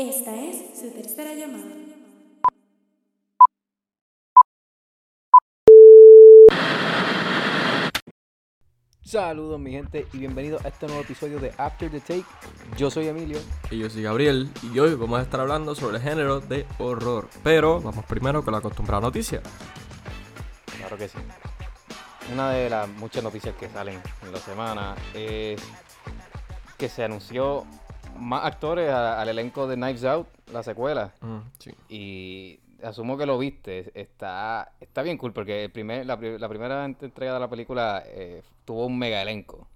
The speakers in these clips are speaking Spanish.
Esta es su tercera llamada. Saludos mi gente y bienvenidos a este nuevo episodio de After the Take. Yo soy Emilio. Y yo soy Gabriel y hoy vamos a estar hablando sobre el género de horror. Pero vamos primero con la acostumbrada noticia. Claro que sí. Una de las muchas noticias que salen en la semana es que se anunció más actores a- al elenco de Knives Out, la secuela. Mm, sí. Y asumo que lo viste. Está, está bien cool porque el primer, la, pri- la primera ent- entrega de la película eh, tuvo un mega elenco.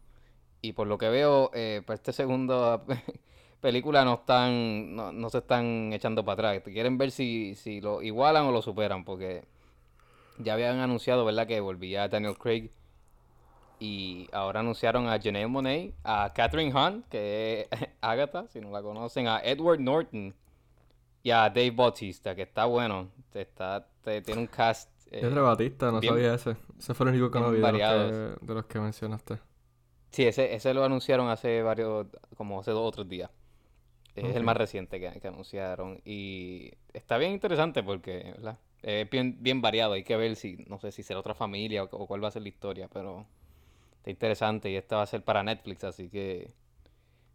Y por lo que veo, eh, para esta segunda película no están, no, no se están echando para atrás. Quieren ver si, si lo igualan o lo superan. Porque ya habían anunciado, ¿verdad? Que volvía Daniel Craig. Y ahora anunciaron a Janelle Monáe, a Catherine Hahn, que es Agatha, si no la conocen, a Edward Norton y a Dave Bautista, que está bueno. Está, te- tiene un cast. eh, Pedro Batista, no bien- sabía ese. Ese fue el único que no vi de los que, de los que mencionaste. sí, ese, ese lo anunciaron hace varios, como hace dos o tres días. Es el más reciente que, que anunciaron. Y está bien interesante porque, ¿verdad? Es bien, bien variado. Hay que ver si, no sé si será otra familia o, o cuál va a ser la historia, pero está interesante. Y esta va a ser para Netflix, así que.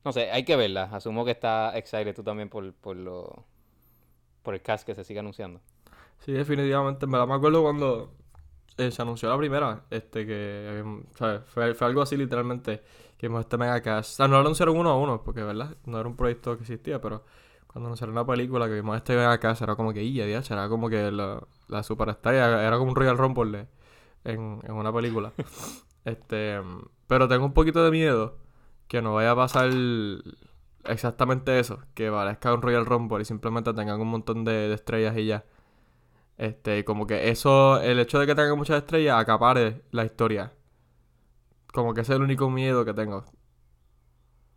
No sé, hay que verla. Asumo que está excited tú también por, por lo. por el cast que se sigue anunciando. Sí, definitivamente. En verdad me acuerdo cuando eh, se anunció la primera, este que, habían- ¿sabes? Fue, fue algo así literalmente, que este mega cast. O sea, no lo anunciaron uno a uno, porque, ¿verdad? No era un proyecto que existía, pero cuando anunciaron la película, que vimos este mega cast, era como que, ya, era como que la, la superestrella, era como un Royal Rumble en, en una película. este, pero tengo un poquito de miedo que no vaya a pasar exactamente eso, que parezca un Royal Rumble y simplemente tengan un montón de, de estrellas y ya. Este, como que eso, el hecho de que tengan muchas estrellas acapare la historia. Como que ese es el único miedo que tengo.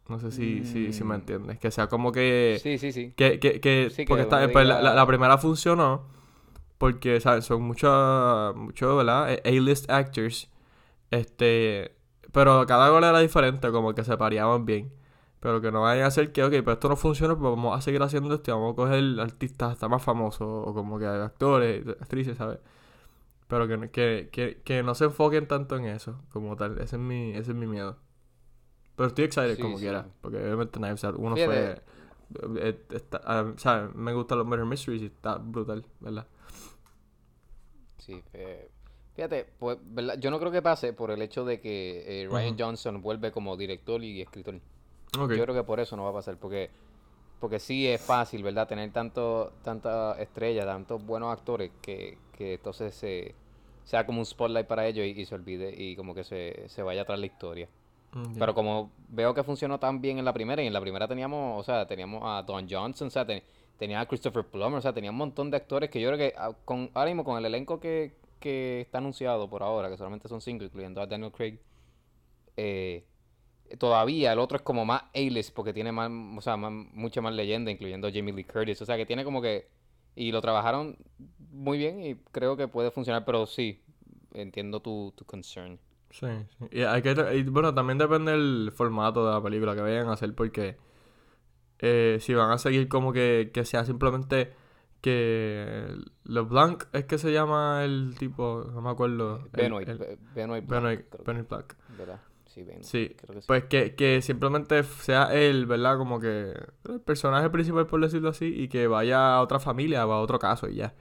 No sé si, si, si me Mm. entiendes. Que sea como que... Sí, sí, sí. Que, que, que, Sí, que porque está, pues, la, la- la diga- primera funcionó porque, ¿sabes? Son muchos, muchos, ¿verdad? A-list actors. Este, pero cada gol era diferente, como que se pareaban bien. Pero que no vayan a hacer que, ok, pues esto no funciona, pues vamos a seguir haciendo esto y vamos a coger artistas hasta más famosos, o como que actores, actrices, ¿sabes? Pero que, que, que, que no se enfoquen tanto en eso, como tal. Ese es mi, ese es mi miedo. Pero estoy excited Sí, como sí. quiera, porque obviamente Knives Out uno Fíjate. fue... eh, está- ah, ¿sabes? Me gustan los Murder Mysteries y está brutal, ¿verdad? Sí, eh, fíjate, pues, ¿verdad? yo no creo que pase por el hecho de que eh, Ryan. Johnson vuelve como director y escritor. Yo creo que por eso no va a pasar, porque porque sí es fácil, ¿verdad? Tener tanto tanta estrella, tantos buenos actores que, que entonces se, sea como un spotlight para ellos y, y se olvide y como que se, se vaya atrás la historia. Pero como veo que funcionó tan bien en la primera, y en la primera teníamos, o sea, teníamos a Don Johnson, o sea, te- tenía a Christopher Plummer, o sea, tenía un montón de actores que yo creo que ah, con, ahora mismo con el elenco que, que está anunciado por ahora, que solamente son cinco, incluyendo a Daniel Craig, eh, todavía el otro es como más A-list porque tiene más, o sea, más- mucha más leyenda, incluyendo a Jamie Lee Curtis, o sea, que tiene como que, y lo trabajaron muy bien y creo que puede funcionar, pero sí, entiendo tu, tu concern. Sí, sí. Y hay que, bueno, también depende del formato de la película que vayan a hacer, porque eh, si van a seguir como que, que sea simplemente que LeBlanc es que se llama el tipo, no me acuerdo. el- Benoit, el- Be- Benoit Blanc, Benoit, Benoit Blanc. ¿verdad? Sí, Benoit, Sí, creo que sí. Pues que, que simplemente sea él, ¿verdad? Como que el personaje principal, por decirlo así, y que vaya a otra familia o a otro caso y ya.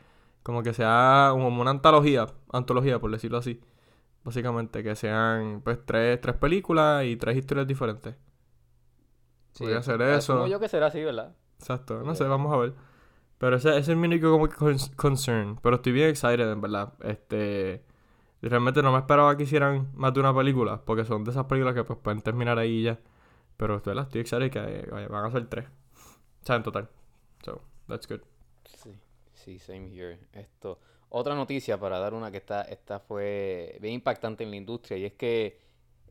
Como que sea como una antología, antología, por decirlo así. Básicamente, que sean pues tres, tres películas y tres historias diferentes. Sí, podría ser eso. yo que será así, ¿verdad? Exacto, no Ok. sé, vamos a ver. Pero ese, ese es mi único como que concern. Pero estoy bien excited, en verdad. Este. Realmente no me esperaba que hicieran más de una película. Porque son de esas películas que pues pueden terminar ahí ya. Pero ¿verdad? estoy excited que vaya, van a ser tres. O sea, en total. So, that's good. Sí, sí, same here. Esto. Otra noticia para dar una que esta, esta fue bien impactante en la industria y es que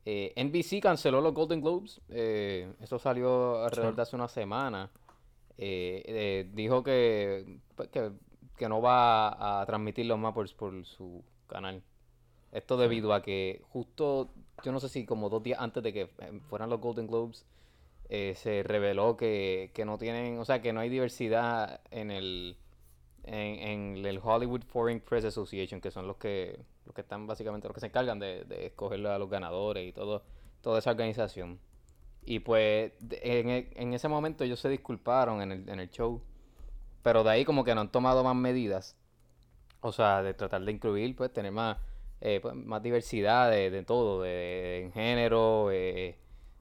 eh, NBC canceló los Golden Globes. Eh, eso salió alrededor de hace una semana. Eh, eh, dijo que, pues, que, que no va a transmitirlos más por, por su canal. Esto debido a que justo, yo no sé si como dos días antes de que eh, fueran los Golden Globes, eh, se reveló que, que no tienen, o sea, que no hay diversidad en el, en, en el Hollywood Foreign Press Association, que son los que, los que están básicamente, los que se encargan de, de escoger a los ganadores y todo, toda esa organización. Y pues en, e- en ese momento ellos se disculparon en el, en el show, pero de ahí como que no han tomado más medidas. O sea, de tratar de incluir, pues tener más, eh, pues, más diversidad de, todo, de, de- en género, eh,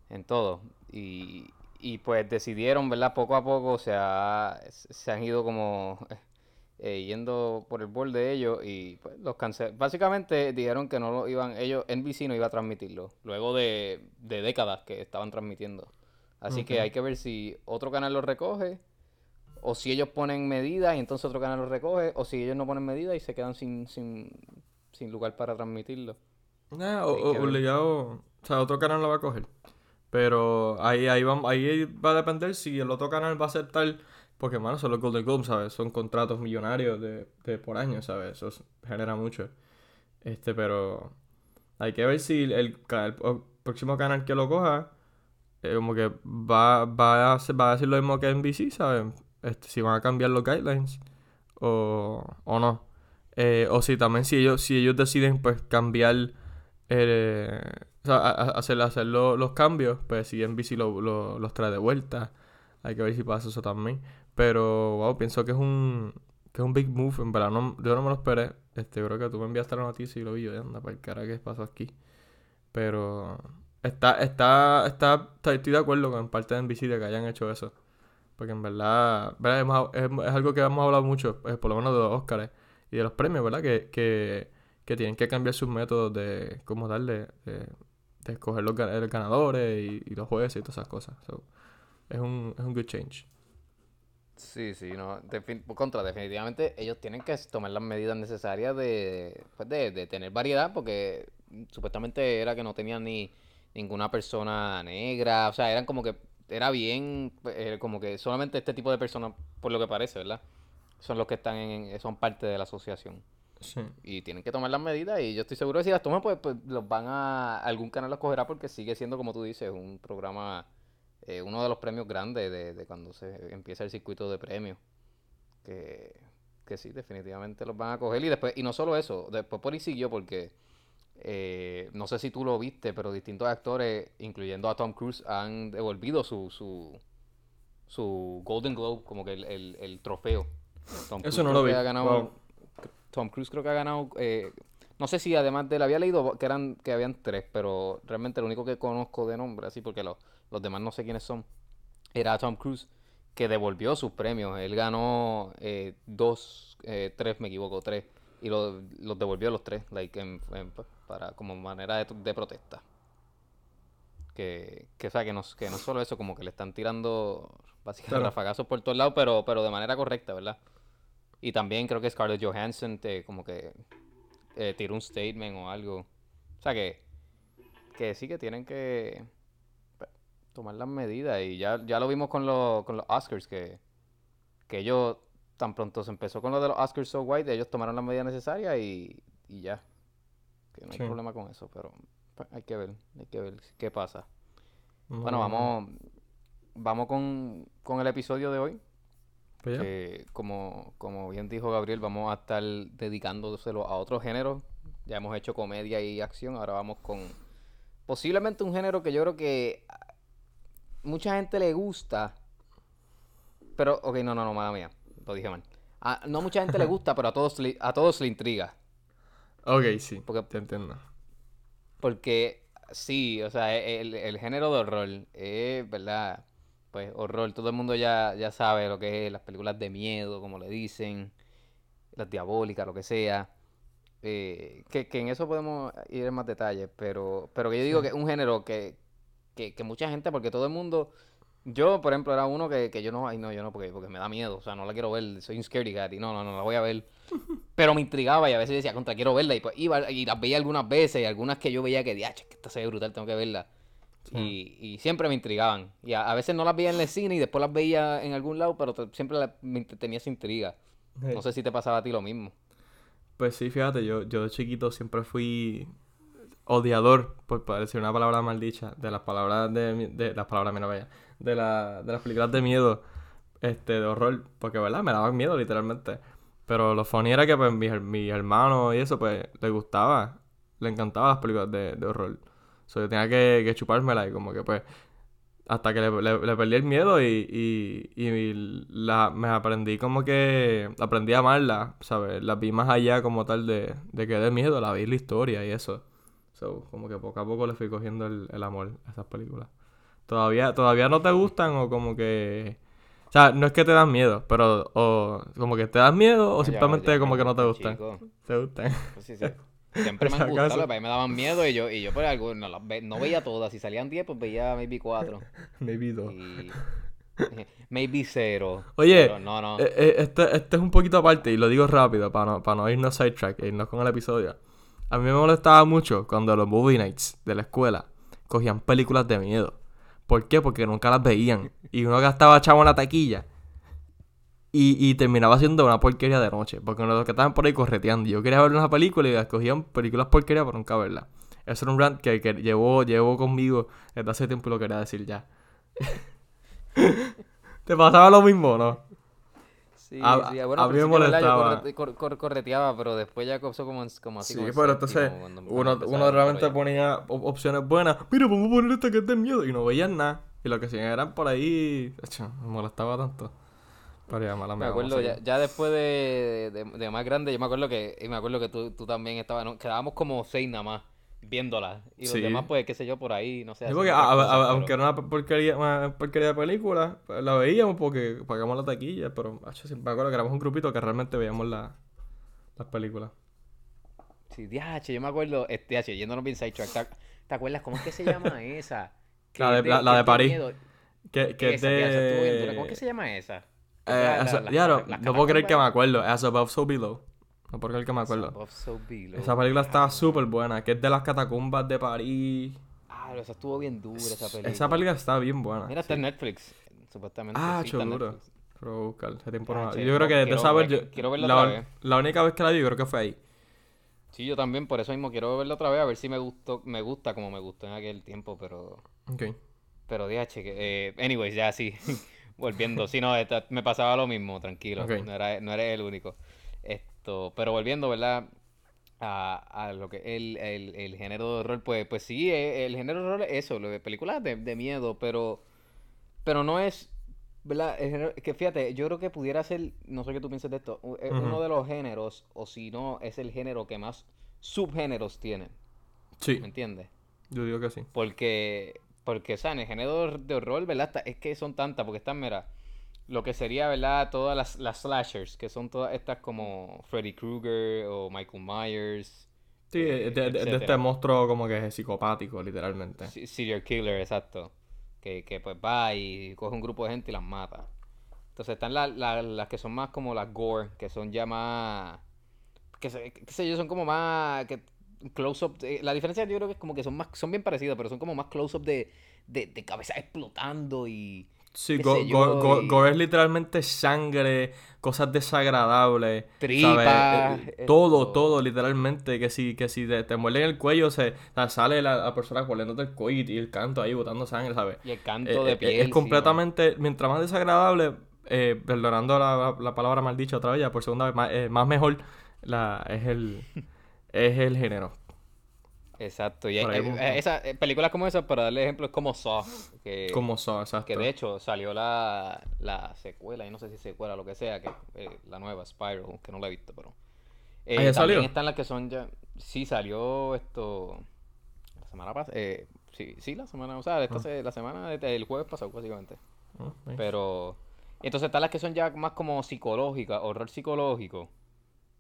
en todo. Y, y pues decidieron, ¿verdad? Poco a poco se, ha- se han ido como eh, yendo por el borde de ellos y pues los cancelaron. Básicamente dijeron que no lo iban, ellos, NBC no iba a transmitirlo, luego de, de décadas que estaban transmitiendo. Así que hay que ver si otro canal lo recoge, o si ellos ponen medidas y entonces otro canal lo recoge, o si ellos no ponen medidas y se quedan sin, sin, sin lugar para transmitirlo. Nah, o- obligado. O sea, otro canal lo va a coger. Pero ahí, ahí, va, ahí va a depender si el otro canal va a aceptar. Porque, mano, son los Golden Globes, ¿sabes? Son contratos millonarios de, de por año, ¿sabes? Eso genera mucho. Este, pero. Hay que ver si el, el próximo canal que lo coja. eh, como que va, va, a va a decir lo mismo que NBC, ¿sabes? Este, si van a cambiar los guidelines. O, o no. Eh, o si también si ellos, si ellos deciden pues cambiar eh, o sea, hacer, hacer lo- los cambios, pues si NBC lo, lo- los trae de vuelta, hay que ver si pasa eso también. Pero wow, pienso que es un que es un big move, en verdad no, yo no me lo esperé. Este, creo que tú me enviaste la noticia y lo vi yo, anda, para el cara que pasó aquí. Pero está, está, está, estoy de acuerdo con parte de NBC de que hayan hecho eso. Porque en verdad, ¿verdad? Es, algo que hemos hablado mucho, eh, por lo menos de los Oscars y de los premios, ¿verdad? Que, que, que tienen que cambiar sus métodos de cómo darle, de, de escoger los ganadores y, y los jueces y todas esas cosas. So, es un, es un good change. Sí, sí, no, defin- contra, definitivamente ellos tienen que tomar las medidas necesarias de, pues de, de tener variedad, porque supuestamente era que no tenían ni ninguna persona negra, o sea, eran como que, era bien, eh, como que solamente este tipo de personas, por lo que parece, ¿verdad? Son los que están en, son parte de la asociación. Sí. Y tienen que tomar las medidas y yo estoy seguro que si las toman, pues, pues los van a, algún canal los cogerá porque sigue siendo, como tú dices, un programa, eh, uno de los premios grandes de, de cuando se empieza el circuito de premios. Que, que sí, definitivamente los van a coger. Y después, y no solo eso, después por ahí siguió porque eh, no sé si tú lo viste, pero distintos actores, incluyendo a Tom Cruise, han devolvido su, su, su Golden Globe, como que el, el, el trofeo. Tom Eso Cruise no creo lo vi. ha ganado, Wow. Tom Cruise creo que ha ganado, eh, no sé si además de él había leído que eran que habían tres, pero realmente lo único que conozco de nombre, así porque los, los demás no sé quiénes son, era Tom Cruise que devolvió sus premios. Él ganó eh, dos, eh, tres, me equivoco, tres, y lo- los devolvió los tres, like, en- en- para como manera de, de protesta. Que, que, o sea, que no, que no solo eso, como que le están tirando básicamente Claro. rafagazos por todos lados, pero, pero de manera correcta, ¿verdad? Y también creo que Scarlett Johansson te, como que eh, tiró un statement o algo. O sea que, que sí que tienen que tomar las medidas. Y ya, ya lo vimos con, los con los Oscars, que, que ellos, tan pronto se empezó con lo de los Oscars So White, ellos tomaron las medidas necesarias y, y ya. Que no hay Sí. problema con eso, pero pues, hay que ver, hay que ver qué pasa. No, Bueno, no, no. vamos, vamos con, con el episodio de hoy. Pues que como, como bien dijo Gabriel, vamos a estar dedicándoselo a otro género. Ya hemos hecho comedia y acción, ahora vamos con posiblemente un género que yo creo que mucha gente le gusta. Pero, ok, no, no, no, mala mía, lo dije mal. A- no mucha gente le gusta, pero a todos, le- a todos le intriga. Ok, sí. Porque- Te entiendo. Porque sí, o sea, e- el, el género de horror es, ¿verdad? Pues horror, todo el mundo ya, ya sabe lo que es las películas de miedo, como le dicen, las diabólicas, lo que sea. Eh, que, que en eso podemos ir en más detalles, pero, pero que yo digo Sí. que es un género que, que, que mucha gente, porque todo el mundo, yo por ejemplo era uno que, que yo no, ay no, yo no, porque, porque me da miedo, o sea, no la quiero ver, soy un scaredy cat y no, no, no la voy a ver. Pero me intrigaba y a veces decía, contra, quiero verla. Y pues iba y las veía algunas veces y algunas que yo veía que, diache, que esta se ve brutal, tengo que verla. Y, y siempre me intrigaban. Y a, a veces no las veía en el cine y después las veía en algún lado, pero te- siempre la- me tenía esa intriga. No sé si te pasaba a ti lo mismo. Pues sí, fíjate, yo, yo de chiquito siempre fui. Odiador, por para decir una palabra maldicha, de las palabras de, de las palabras, mira, vaya, de, la, de las películas de miedo, este, de horror, porque, ¿verdad? Me daban miedo, literalmente. Pero lo funny era que, pues, mi, mi hermano y eso, pues, le gustaba, le encantaban las películas de, de horror. So, yo tenía que, que chupármela y como que, pues, hasta que le, le- le perdí el miedo y, y, y la, me aprendí como que aprendí a amarla, ¿sabes? La vi más allá como tal de, de que de miedo, la vi la historia y eso. So, como que poco a poco le fui cogiendo el, el amor a esas películas. ¿Todavía, ¿Todavía no te gustan o como que... O sea, no es que te dan miedo, pero o como que te dan miedo o Ya- simplemente como que no te gustan, chico. ¿Te gustan? Pues sí, sí. Siempre me han gustado, me daban miedo y yo, y yo por algo no, las ve- no veía todas. Si salían 10, pues veía maybe 4. Maybe dos. Y... Maybe 0. Oye, no, no. Eh, eh, este, este es un poquito aparte y lo digo rápido para no, para no irnos sidetrack e irnos con el episodio. A mí me molestaba mucho cuando los movie nights de la escuela cogían películas de miedo. ¿Por qué? Porque nunca las veían. Y uno gastaba chavo en la taquilla. Y, terminaba siendo una porquería de noche. Porque los que estaban por ahí correteando. Yo quería ver una película y escogían películas porquería por nunca verla. Eso era un rant que, que llevó, llevó conmigo desde hace tiempo y lo quería decir ya. ¿Te pasaba lo mismo, no? Sí, a- sí, bueno, a mí me molestaba. corre- cor- cor- correteaba, pero después ya comenzó como, como así. Sí, como pero entonces uno, realmente ponía op- opciones buenas. Mira, vamos a poner esta que es de miedo. Y no veían nada. Y lo que hacían eran por ahí. Me molestaba tanto. Pero ya, mala Me acuerdo, ya, ya después de, de, de más grande, yo me acuerdo que, y me acuerdo que tú, tú también estabas, ¿no? quedábamos como seis nada más viéndola. Y los Sí. demás, pues, qué sé yo, por ahí, no sé. Sí, porque otras a- a- cosas, a- pero- aunque era una porquería, una porquería de película, pues, la veíamos porque pagamos la taquilla. Pero macho, sí, me acuerdo que éramos un grupito que realmente veíamos la- las películas. Sí, DH, yo me acuerdo, este, DH, yéndonos bien sidetrack, ¿te, te acuerdas cómo es que se llama esa? La de- la- de París. miedo. Que, que es Esa, dura. ¿Cómo es de... que se llama esa? Eh, La- la- eso- la- ya no, no puedo creer que me acuerdo. As above, so below. No puedo creer que me acuerdo. Above, so below. Esa película estaba súper buena, que es de las catacumbas de París. Ah, esa estuvo bien dura esa película. Esa película está bien buena. Mira, está sí. en Netflix, supuestamente. Ah, sí. Netflix. Pero buscar, hace tiempo Ah, che, Yo creo que desde esa vez, yo- quiero verla la, otra vez. la única vez que la vi, yo creo que fue ahí. Sí, yo también, por eso mismo quiero verla otra vez, a ver si me gustó, me gusta como me gustó en aquel tiempo, pero... Ok. Pero DH, que, eh, anyways, ya sí, volviendo, sí, no, esta- me pasaba lo mismo, tranquilo, no, era, no eres el único. Esto, pero volviendo, ¿verdad? A, a lo que el, el, el género de horror, pues, pues sí, eh, el género de horror es eso, lo de películas de, de miedo, pero, pero no es, ¿verdad? El género- que fíjate, yo creo que pudiera ser, no sé qué tú piensas de esto, es uno de los géneros, o si no, es el género que más subgéneros tiene, Sí, ¿me entiendes? yo digo que sí. Porque, porque, o sea, en el género de horror, ¿verdad? Es que son tantas, porque están, mira, lo que sería, ¿verdad? Todas las, las slashers, que son todas estas como Freddy Krueger o Michael Myers, Sí, de, de- de este monstruo como que es psicopático, literalmente. Se- serial killer, exacto. Que, que pues va y coge un grupo de gente y las mata. Entonces están la- la- las que son más como las gore, que son ya más... Que se- qué sé yo, son como más... que close-up... eh, La diferencia yo creo que es como que son más son bien parecidas, pero son como más close-up de, de, de cabeza explotando y... Sí, go- yo, go- y- gore es literalmente sangre, cosas desagradables, Tripas, ¿sabes? Eh, eh, todo, todo, literalmente, que si, que si te, te muerden el cuello, se sale la, la persona corriéndote el cuello y el canto ahí botando sangre, ¿sabes? Y el canto Eh, de eh, piel. es sí, completamente, mientras más desagradable, eh, perdonando la, la palabra mal dicha otra vez, ya por segunda vez, más, eh, más mejor la, es el es el género. Exacto. Y hay- ahí eh, eh, esa- eh, películas como esas, para darle ejemplo, es como Saw. Que, Como son, exacto. Que de hecho salió la, la secuela, y no sé si secuela o lo que sea, que eh, la nueva, Spiral, que no la he visto, pero... eh, Ah, ¿ya también salió? están las que son ya... Sí, salió esto... La semana pasada... Eh, sí, sí, la semana... O sea, esta Ah. la semana del jueves pasado, básicamente. Ah. Pero... Entonces están las que son ya más como psicológicas, horror psicológico.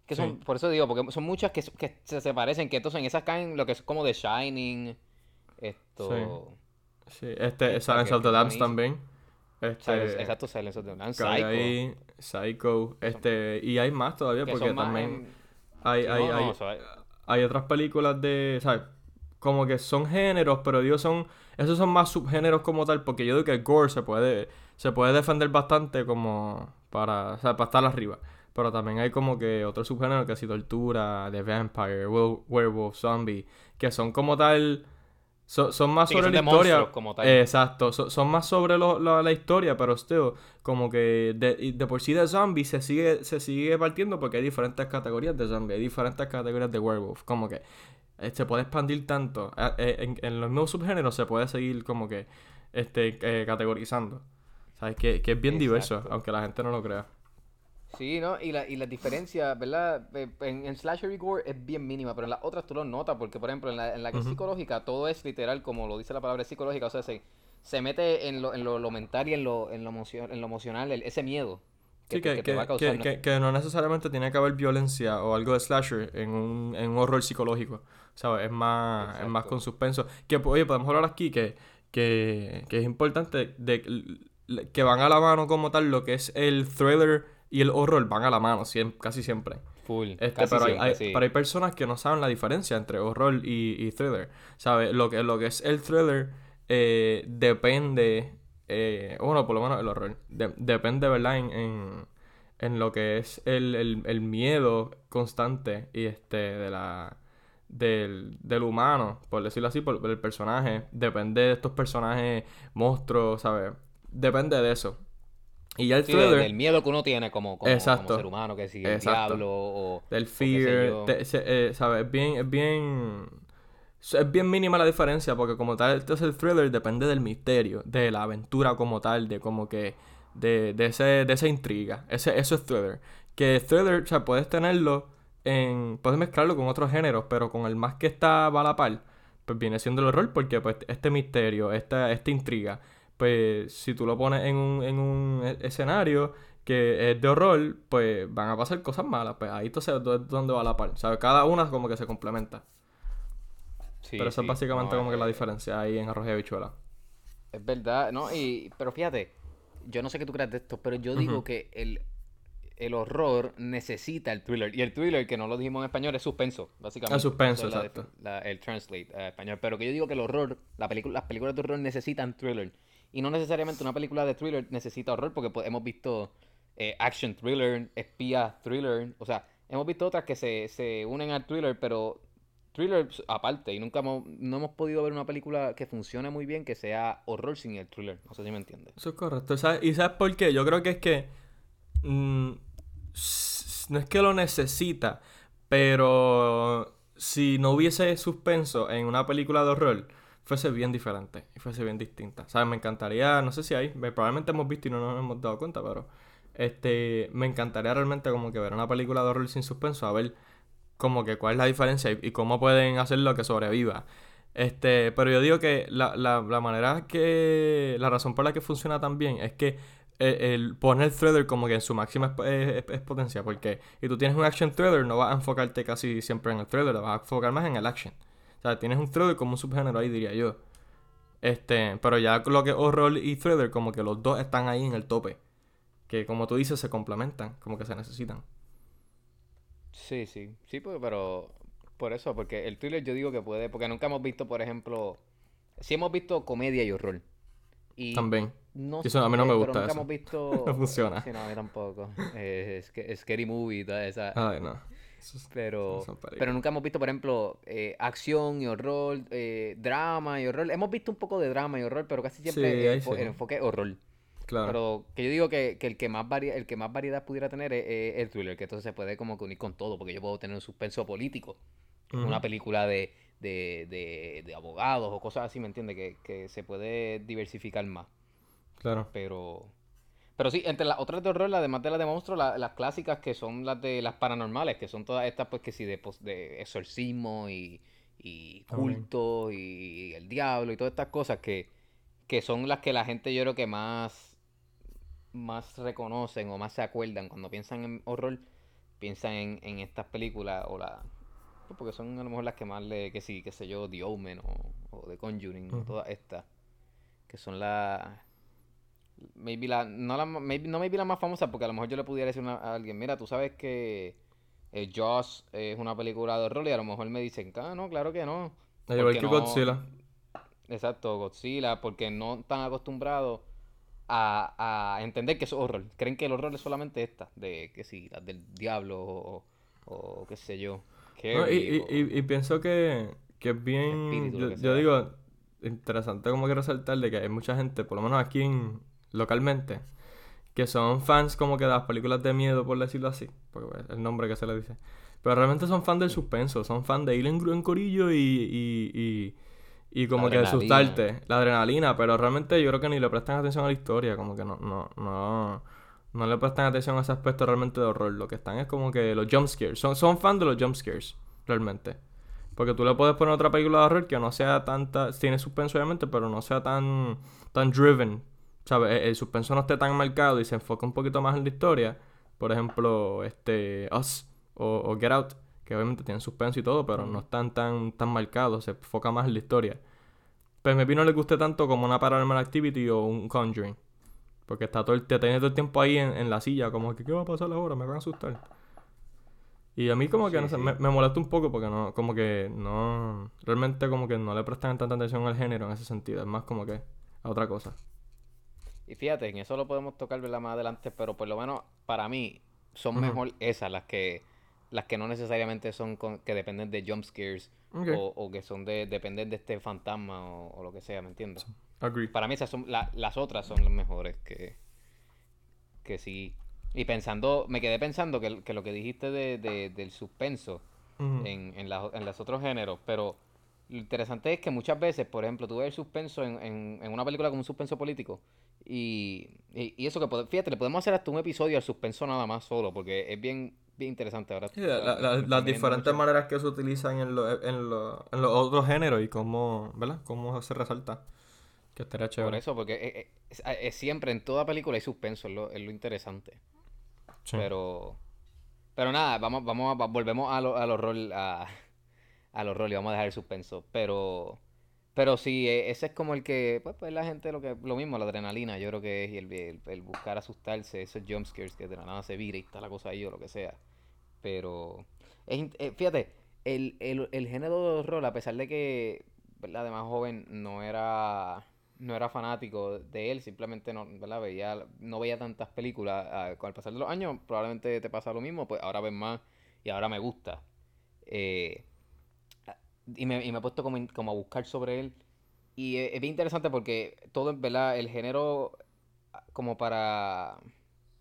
Que son, Sí. por eso digo, porque son muchas que, que se, se parecen, que entonces en esas caen lo que es como The Shining, esto... Sí, este, Esta Silence of the Lambs también. Este, exacto, Silence of the Lambs, Psycho. ahí, Psycho, este, y hay más todavía que porque también en- hay, Sí, hay, no, no, hay, o sea, hay otras películas de, ¿sabes? Como que son géneros, pero digo, son, esos son más subgéneros como tal, porque yo digo que el gore se puede, se puede defender bastante como para, o sea, para estar arriba. Pero también hay como que otros subgéneros que si tortura, de vampire, werewolf, zombie, que son como tal... so- son más Sí, sobre son la historia. monstruos como tal. Exacto, so- son más sobre lo- la, la historia, pero still, como que de, por sí de zombie se sigue, se sigue partiendo porque hay diferentes categorías de zombie, hay diferentes categorías de werewolf, como que eh, se puede expandir tanto. Eh, eh, en, en los mismos subgéneros se puede seguir como que este categorizando. ¿Sabes? Que, que es bien diverso, aunque la gente no lo crea. Sí, ¿no? Y la, y la diferencia, ¿verdad? Eh, En, en Slasher y Gore es bien mínima, pero en las otras tú lo notas, porque por ejemplo en la, en la que es psicológica, todo es literal, como lo dice la palabra psicológica, o sea, se, se mete en lo, en lo, lo mental y en lo, en lo, emocio- en lo emocional, el- ese miedo Sí, te- que, te va a que, causar. que, ¿no? que- que no necesariamente tiene que haber violencia o algo de slasher en un, en un horror psicológico. ¿Sabes? Es más, es más con suspenso. Que, pues, oye, podemos hablar aquí que, que, que es importante de que van a la mano como tal lo que es el thriller y el horror van a la mano casi siempre. Full, Este, casi pero, hay, siempre, hay- sí. pero hay personas que no saben la diferencia entre horror y, y thriller. ¿Sabes? Lo que, lo que es el thriller eh, depende. eh, bueno, por lo menos el horror. de- depende, ¿verdad? En, en, en lo que es el, el, el miedo constante y este de la. Del, del humano, por decirlo así, por, el personaje. Depende de estos personajes monstruos, ¿sabes? Depende de eso. Y ya el Sí, thriller. del miedo que uno tiene como, como, como ser humano, que si el Exacto. diablo o... del fear, te- se- eh, ¿sabes? Es bien, es bien, es bien mínima la diferencia porque como tal, entonces el thriller depende del misterio, de la aventura como tal, de como que, de, de, ese, de esa intriga, ese, eso es thriller. Que thriller, o sea, puedes tenerlo en, puedes mezclarlo con otros géneros, pero con el más que está va a la par, pues viene siendo el horror porque pues este misterio, esta, esta intriga, pues si tú lo pones en un, en un e- escenario que es de horror, pues van a pasar cosas malas. Pues ahí entonces es donde va la par. ¿Sabes? Cada una como que se complementa. Sí, Pero eso sí, es básicamente no, como que la eh, diferencia ahí en arroz y habichuela. Es verdad, ¿no? Y, pero fíjate, yo no sé qué tú crees de esto, pero yo digo que el, el horror necesita el thriller. Y el thriller, que no lo dijimos en español, es suspenso, básicamente. Es suspenso, exacto. la- el translate a español. Pero que yo digo que el horror, la las películas de horror necesitan thriller. Y no necesariamente una película de thriller necesita horror, porque pues, hemos visto eh, action thriller, espía thriller. O sea, hemos visto otras que se, se unen al thriller, pero thriller aparte. Y nunca hemos, no hemos podido ver una película que funcione muy bien que sea horror sin el thriller. No sé si me entiendes. Eso es correcto. ¿Y sabes por qué? Yo creo que es que. mm, s- no es que lo necesita, pero si no hubiese suspenso en una película de horror, fuese bien diferente y fuese bien distinta. ¿Sabes? Me encantaría, no sé si hay, probablemente hemos visto y no nos hemos dado cuenta, pero este me encantaría realmente como que ver una película de horror sin suspenso, a ver como que cuál es la diferencia y, cómo pueden hacerlo que sobreviva. Este, pero yo digo que la, la, la manera que. La razón por la que funciona tan bien es que el, el poner thriller como que en su máxima eh, exp- exponencia. Porque y tú tienes un action thriller, no vas a enfocarte casi siempre en el thriller, vas a enfocar más en el action. O sea, tienes un thriller como un subgénero ahí, diría yo. Este, pero ya lo que es horror y thriller, como que los dos están ahí en el tope. Que como tú dices, se complementan, como que se necesitan. Sí, sí, sí, pues, pero por eso, porque el thriller yo digo que puede, porque nunca hemos visto, por ejemplo, sí hemos visto comedia y horror. Y También. no eso a mí no me gusta pero nunca eso. hemos visto... No funciona. Sí, no, a mí tampoco. Eh, Scary Movie y toda esa... Ay, no. Eso es- Pero, pero nunca hemos visto, por ejemplo, eh, acción y horror, eh, drama y horror. Hemos visto un poco de drama y horror, pero casi siempre Sí, el, enfoque es horror. Claro. Pero que yo digo que, que el que más varia, el que más variedad pudiera tener es, es el thriller, que entonces se puede como que unir con todo, porque yo puedo tener un suspenso político, una película de, de, de, de abogados o cosas así, ¿me entiendes? Que, que se puede diversificar más. Claro. Pero pero sí, entre las otras de horror, además de las de monstruos, la- las clásicas que son las de las paranormales, que son todas estas pues que sí de, pos- de exorcismo y, y culto y el diablo y todas estas cosas que, que son las que la gente yo creo que más más reconocen o más se acuerdan cuando piensan en horror, piensan en, en estas películas o la pues, porque son a lo mejor las que más le que sí, qué sé yo, The Omen o, o The Conjuring, o todas estas que son las maybe la no la ma- maybe, no maybe la más famosa porque a lo mejor yo le pudiera decir una- a alguien, mira, tú sabes que eh, Jaws es una película de horror y a lo mejor me dicen, ah, no, claro que no. Al igual que no- Godzilla. Exacto, Godzilla, porque no están acostumbrados a, a entender que es horror. Creen que el horror es solamente esta, de que si, las del diablo o, o qué sé yo. No, y, y, y, y pienso que, que es bien, Espíritu, yo, digo, interesante como que resaltar de que hay mucha gente, por lo menos aquí en- localmente, que son fans como que de las películas de miedo, por decirlo así, porque pues, es el nombre que se le dice. Pero realmente son fans del suspenso, son fans de ir en, corillo y, y, y, y como que asustarte, la adrenalina, pero realmente yo creo que ni le prestan atención a la historia, como que no, no, no, no le prestan atención a ese aspecto realmente de horror. Lo que están es como que los jump scares, son, son fans de los jump scares, realmente. Porque tú le puedes poner otra película de horror que no sea tanta, tiene suspenso obviamente, pero no sea tan, tan driven. ¿Sabes? El, el suspenso no esté tan marcado y se enfoca un poquito más en la historia. Por ejemplo, este Us o, o Get Out, que obviamente tienen suspenso y todo, pero no están tan, tan marcados, se enfoca más en la historia. Pues maybe no le guste tanto como una Paranormal Activity o un Conjuring. Porque está todo el, te todo el tiempo ahí en, en la silla, como que, ¿qué va a pasar ahora? Me van a asustar. Y a mí como que, Sí, no sé, sí. me, me molesta un poco porque no, como que no, realmente como que no le prestan tanta atención al género en ese sentido, es más como que a otra cosa. Y fíjate, en eso lo podemos tocar ¿verdad? más adelante, pero por lo menos para mí son mejor esas, las que las que no necesariamente son con- que dependen de jump scares o, o que son de dependen de este fantasma o, o lo que sea, ¿me entiendes? Agree. Para mí esas son la- las otras son las mejores que que sí. Y pensando, me quedé pensando que, que lo que dijiste de, de- del suspenso en, en, la- en los otros géneros, pero lo interesante es que muchas veces, por ejemplo, tú ves el suspenso en, en, en una película como un suspenso político y, y, y eso que, fíjate, le podemos hacer hasta un episodio al suspenso nada más solo, porque es bien, bien interesante ahora. Sí, la- la- me la- están las diferentes mucho. maneras que se utilizan en, lo- en, lo- en los otros géneros y cómo, ¿verdad? Cómo se resalta. Que estaría Por chévere. eso, porque es, es- es- siempre, en toda película hay suspenso, es lo, es lo interesante. Sí. Pero, pero nada, vamos, vamos a, volvemos a, lo- al horror, a, al horror y vamos a dejar el suspenso. Pero, pero sí, e- ese es como el que, pues, pues la gente lo que, lo mismo, la adrenalina, yo creo que es y el, el, buscar asustarse, esos jumpscares que de la nada se vira y está la cosa ahí o lo que sea. Pero, es, eh, fíjate, el, el, el género de horror, a pesar de que, ¿verdad? de más joven no era, no era fanático de él, simplemente no, ¿verdad? Veía, no veía tantas películas. ah, con el pasar de los años, probablemente te pasa lo mismo, pues ahora ves más y ahora me gusta. Eh, y, me, y me he puesto como, como a buscar sobre él. Y es, es bien interesante porque todo, ¿verdad? El género ah, como para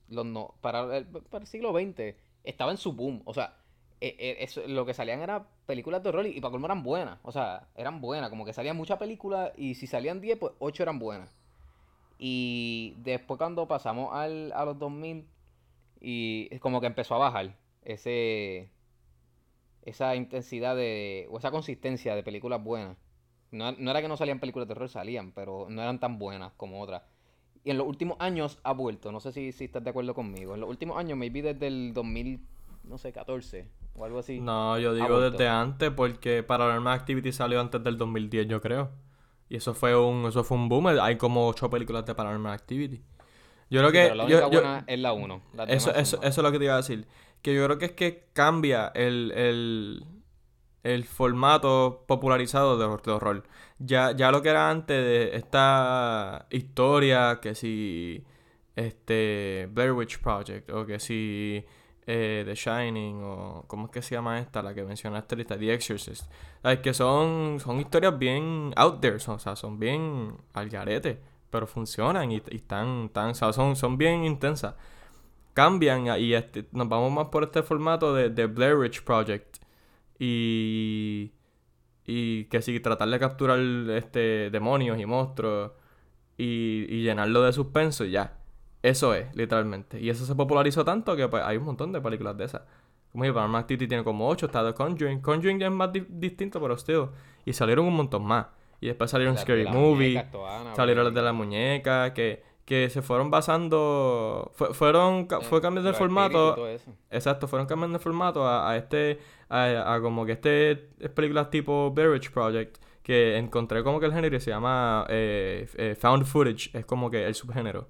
los no, para el, para el siglo XX estaba en su boom. O sea, e- e- eso- lo que salían eran películas de horror y, para colmo eran buenas. O sea, eran buenas. Como que salían muchas películas y si salían 10, pues 8 eran buenas. Y después cuando pasamos al, a los 2000 y es como que empezó a bajar ese esa intensidad de o esa consistencia de películas buenas. No, no era que no salían películas de terror, salían, pero no eran tan buenas como otras. Y en los últimos años ha vuelto, no sé si, si estás de acuerdo conmigo. En los últimos años, maybe desde el 2000, no sé, 14 o algo así. No, yo digo desde antes porque Paranormal Activity salió antes del 2010, yo creo. Y eso fue un, eso fue un boom. Hay como ocho películas de Paranormal Activity. Yo creo Sí, que... pero la única yo- buena es la 1. eso, eso, eso es lo que te iba a decir. Que yo creo que es que cambia el, el, el formato popularizado de, de horror. Ya, ya lo que era antes de esta historia, que si este Blair Witch Project, o que si eh, The Shining, o ¿cómo es que se llama esta? La que mencionaste ahorita, The Exorcist. ¿Sabes? Que son, son historias bien out there, son, o sea, son bien al garete, pero funcionan y, y están, tan, o sea, son, son bien intensas cambian y este, nos vamos más por este formato de, de Blair Witch Project. Y y que sí tratar de capturar este demonios y monstruos y, y llenarlo de suspenso y ya. Eso es literalmente. Y eso se popularizó tanto que pues hay un montón de películas de esas. Como dije Paranormal Activity tiene como 8 está The Conjuring. Conjuring ya es más di- distinto pero still. Y salieron un montón más. Y después salieron Scary Movie salieron las de la muñeca que, que se fueron basando fue- fueron fue cambiando el formato exacto fueron cambiando el formato a, a este a, a como que este es películas tipo Witch Project que encontré como que el género y se llama eh, eh, found footage es como que el subgénero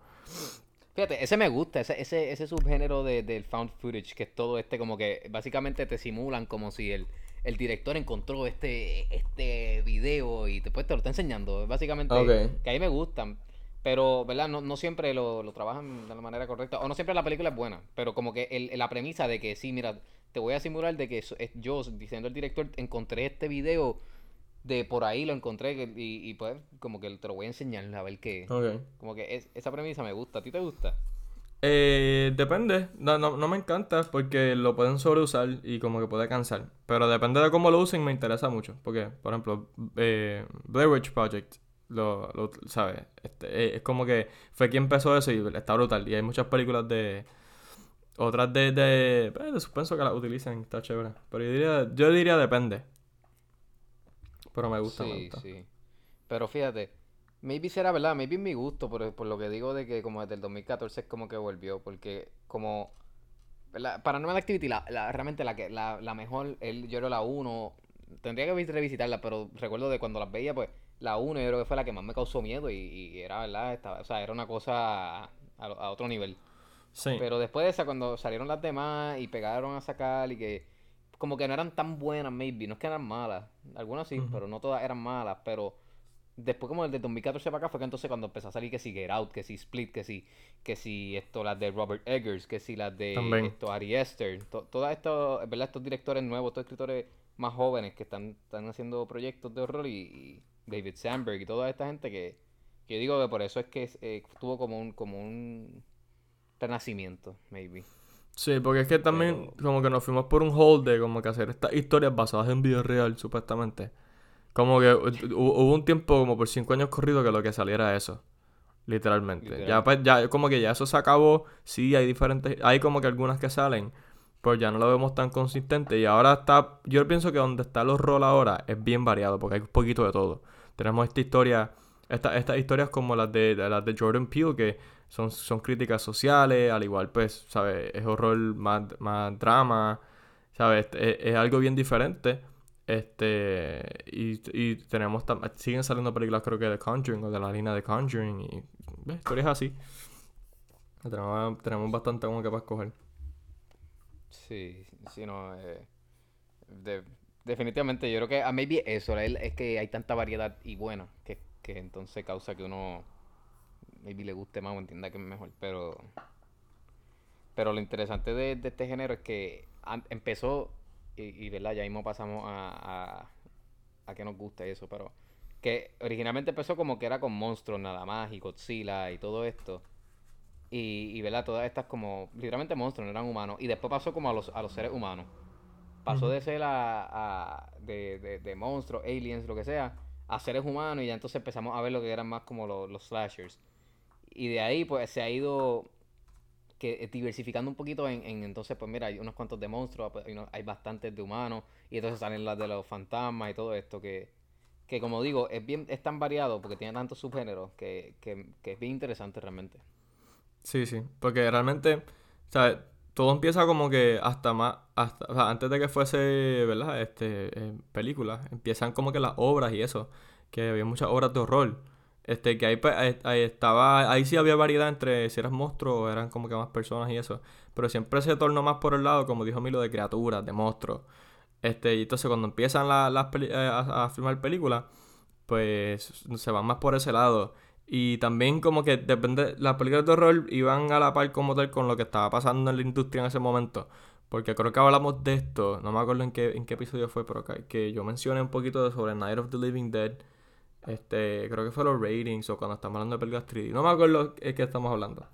Fíjate, ese me gusta, ese, ese, ese subgénero de, del found footage, que es todo este como que básicamente te simulan como si el, el director encontró este, este video y después te lo está enseñando. Básicamente, Ok. que a mí me gustan. Pero, ¿verdad? No, no siempre lo, lo trabajan de la manera correcta. O no siempre la película es buena. Pero como que el, la premisa de que sí, mira, te voy a simular de que es- yo, diciendo el director, encontré este video de por ahí, lo encontré y, y pues como que te lo voy a enseñar a ver qué. Ok. Como que es- esa premisa me gusta. ¿A ti te gusta? Eh, depende. No, no, no me encanta porque lo pueden sobreusar y como que puede cansar. Pero depende de cómo lo usen, me interesa mucho. Porque, por ejemplo, eh, Blair Witch Project, lo, lo ¿sabes? Este, eh, es como que fue quien empezó eso y está brutal. Y hay muchas películas de... Otras de, de, pues, de suspenso que las utilizan, está chévere. Pero yo diría, yo diría depende. Pero me gusta, me Sí, gusta. sí. Pero fíjate, maybe será verdad, maybe es mi gusto, por, por lo que digo de que como desde el 2014 es como que volvió, porque como la Paranormal Activity, la, la- realmente la que la, la mejor, él, yo creo la 1, tendría que vis- revisitarla, pero recuerdo de cuando las veía, pues la 1 yo creo que fue la que más me causó miedo y, y era verdad, estaba, o sea, era una cosa a, a otro nivel. Sí. Pero después de esa, cuando salieron las demás y pegaron a sacar y que como que no eran tan buenas, maybe, no es que eran malas, algunas sí, pero no todas eran malas, pero después como desde 2014 para acá fue que entonces cuando empezó a salir que si Get Out, que si Split, que si, que si esto, las de Robert Eggers, que si las de También. esto, Ari Aster, to- todas estos, ¿verdad? Estos directores nuevos, estos escritores más jóvenes que están, están haciendo proyectos de horror y, y David Sandberg y toda esta gente que, que yo digo que por eso es que eh, tuvo como un, como un renacimiento, maybe. Sí, porque es que también Pero- como que nos fuimos por un hold de como que hacer estas historias basadas en vida real, supuestamente. Como que hu- hu- hubo un tiempo como por cinco años corrido que lo que saliera eso. Literalmente. Literal. Ya pues, ya como que ya eso se acabó. Sí, hay diferentes, hay como que algunas que salen, pero ya no lo vemos tan consistente. Y ahora está, yo pienso que donde está el horror ahora es bien variado, porque hay un poquito de todo. Tenemos esta historia, esta- estas historias como las de, las de Jordan Peele, que son, son críticas sociales, al igual pues, ¿sabes? Es horror más, más drama, ¿sabes? Es, es algo bien diferente. Este, y, y tenemos, siguen saliendo películas creo que de Conjuring o de la línea de Conjuring y ¿ves? historias así. Tenemos, tenemos bastante como que para escoger. Sí, sí, no. eh, definitivamente, yo creo que a maybe eso, es que hay tanta variedad y buena que, que entonces causa que uno maybe le guste más o entienda que es mejor. Pero, pero lo interesante de, este género es que empezó, y, y verdad, ya mismo pasamos a, a, a que nos guste eso, pero que originalmente empezó como que era con monstruos nada más y Godzilla y todo esto. Y, y ¿verdad? Todas estas como, literalmente monstruos, no eran humanos. Y después pasó como a los, a los seres humanos. Pasó de ser a, a- de, de, de monstruos, aliens, lo que sea, a seres humanos y ya entonces empezamos a ver lo que eran más como los, los slashers. Y de ahí pues se ha ido que eh, diversificando un poquito en, en entonces pues mira, hay unos cuantos de monstruos, pues, hay unos- hay bastantes de humanos y entonces salen las de los fantasmas y todo esto que, que como digo, es bien, es tan variado porque tiene tantos subgéneros que, que, que es bien interesante realmente. Sí, sí, porque realmente, ¿sabes? Todo empieza como que hasta más, hasta, antes de que fuese, ¿verdad? Este, eh, películas, empiezan como que las obras y eso, que había muchas obras de horror, este, que ahí, pues, ahí, ahí estaba, ahí sí había variedad entre si eras monstruo o eran como que más personas y eso, pero siempre se tornó más por el lado, como dijo Milo, de criaturas, de monstruos, este, y entonces cuando empiezan la- las eh, a, a filmar películas, pues se van más por ese lado. Y también como que depende, las películas de horror iban a la par como tal con lo que estaba pasando en la industria en ese momento. Porque creo que hablamos de esto, no me acuerdo en qué, en qué episodio fue, pero que, yo mencioné un poquito sobre Night of the Living Dead. Este, creo que fue los ratings o cuando estamos hablando de películas 3D. No me acuerdo de qué estamos hablando.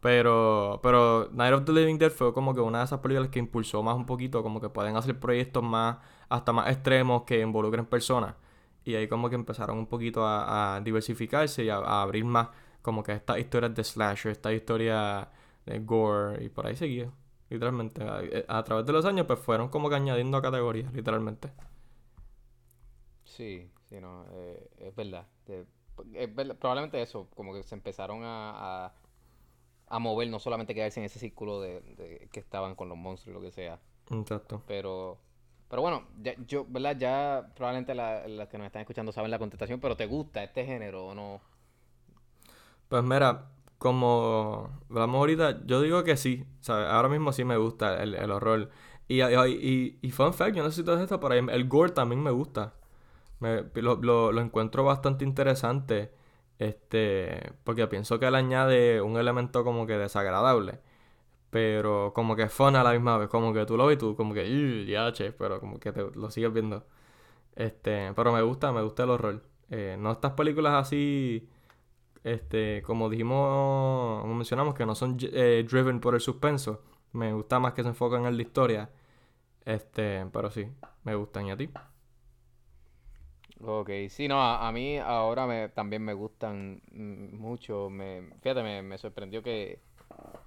Pero, pero Night of the Living Dead fue como que una de esas películas que impulsó más un poquito, como que pueden hacer proyectos más, hasta más extremos que involucren personas. Y ahí como que empezaron un poquito a, a diversificarse y a, a abrir más como que estas historias de slasher, estas historias de gore y por ahí seguía. Literalmente. A, a través de los años pues fueron como que añadiendo categorías, literalmente. Sí, sí, no, eh, es verdad. Es verdad, Probablemente eso, como que se empezaron a, a, a mover, no solamente quedarse en ese círculo de, de que estaban con los monstruos y lo que sea. Exacto. Pero, pero bueno, ya- yo, ¿verdad? Ya probablemente la- las que nos están escuchando saben la contestación, pero ¿te gusta este género o no? Pues mira, como hablamos ahorita, yo digo que sí. ¿sabes? Ahora mismo sí me gusta el, horror. Y, y, y, fun fact, yo no sé si esto, pero el gore también me gusta. Lo, lo- lo encuentro bastante interesante. Este, porque pienso que le añade un elemento como que desagradable. Pero como que fun a la misma vez. Como que tú lo ves tú como que, ya, che, pero como que te, lo sigues viendo. Este, pero me gusta, me gusta el horror. Eh, no estas películas así, este, como dijimos, como mencionamos, que no son eh, driven por el suspenso. Me gusta más que se enfocan en la historia. Este, pero sí, me gustan. ¿Y a ti? Ok, sí, no, a, mí ahora me, también me gustan mm, mucho. Me, fíjate, me, me sorprendió que,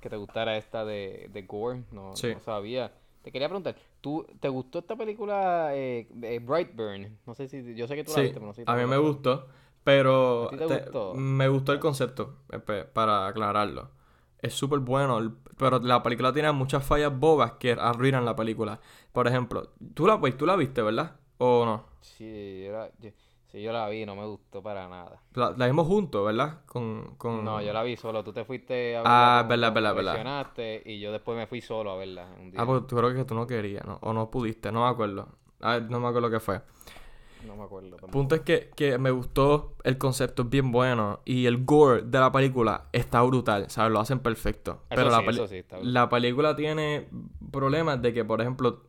que te gustara esta de, de Gore, no, Sí. no sabía. Te quería preguntar, ¿tú, ¿te gustó esta película eh, eh, Brightburn? No sé si, yo sé que tú la viste, pero no sé si a mí me gustó, pero ¿A ti te te- gustó? me gustó el concepto, eh, para aclararlo. Es súper bueno, pero la película tiene muchas fallas bobas que arruinan la película. Por ejemplo, tú la, pues, tú la viste, ¿verdad? ¿O no? Sí, yo- sí, yo la vi, no me gustó para nada. La, la vimos juntos, ¿verdad? Con, con... No, yo la vi solo, tú te fuiste a. Ah, verla con- verdad, verdad, verdad. y yo después me fui solo a verla un día. Ah, pues tú creo que tú no querías, ¿no? O no pudiste, no me acuerdo. Ah, no me acuerdo qué fue. No me acuerdo. El punto es que, que me gustó, el concepto es bien bueno y el gore de la película está brutal, ¿sabes? Lo hacen perfecto. Eso Pero la, sí, peli- está brutal. la película tiene problemas de que, por ejemplo,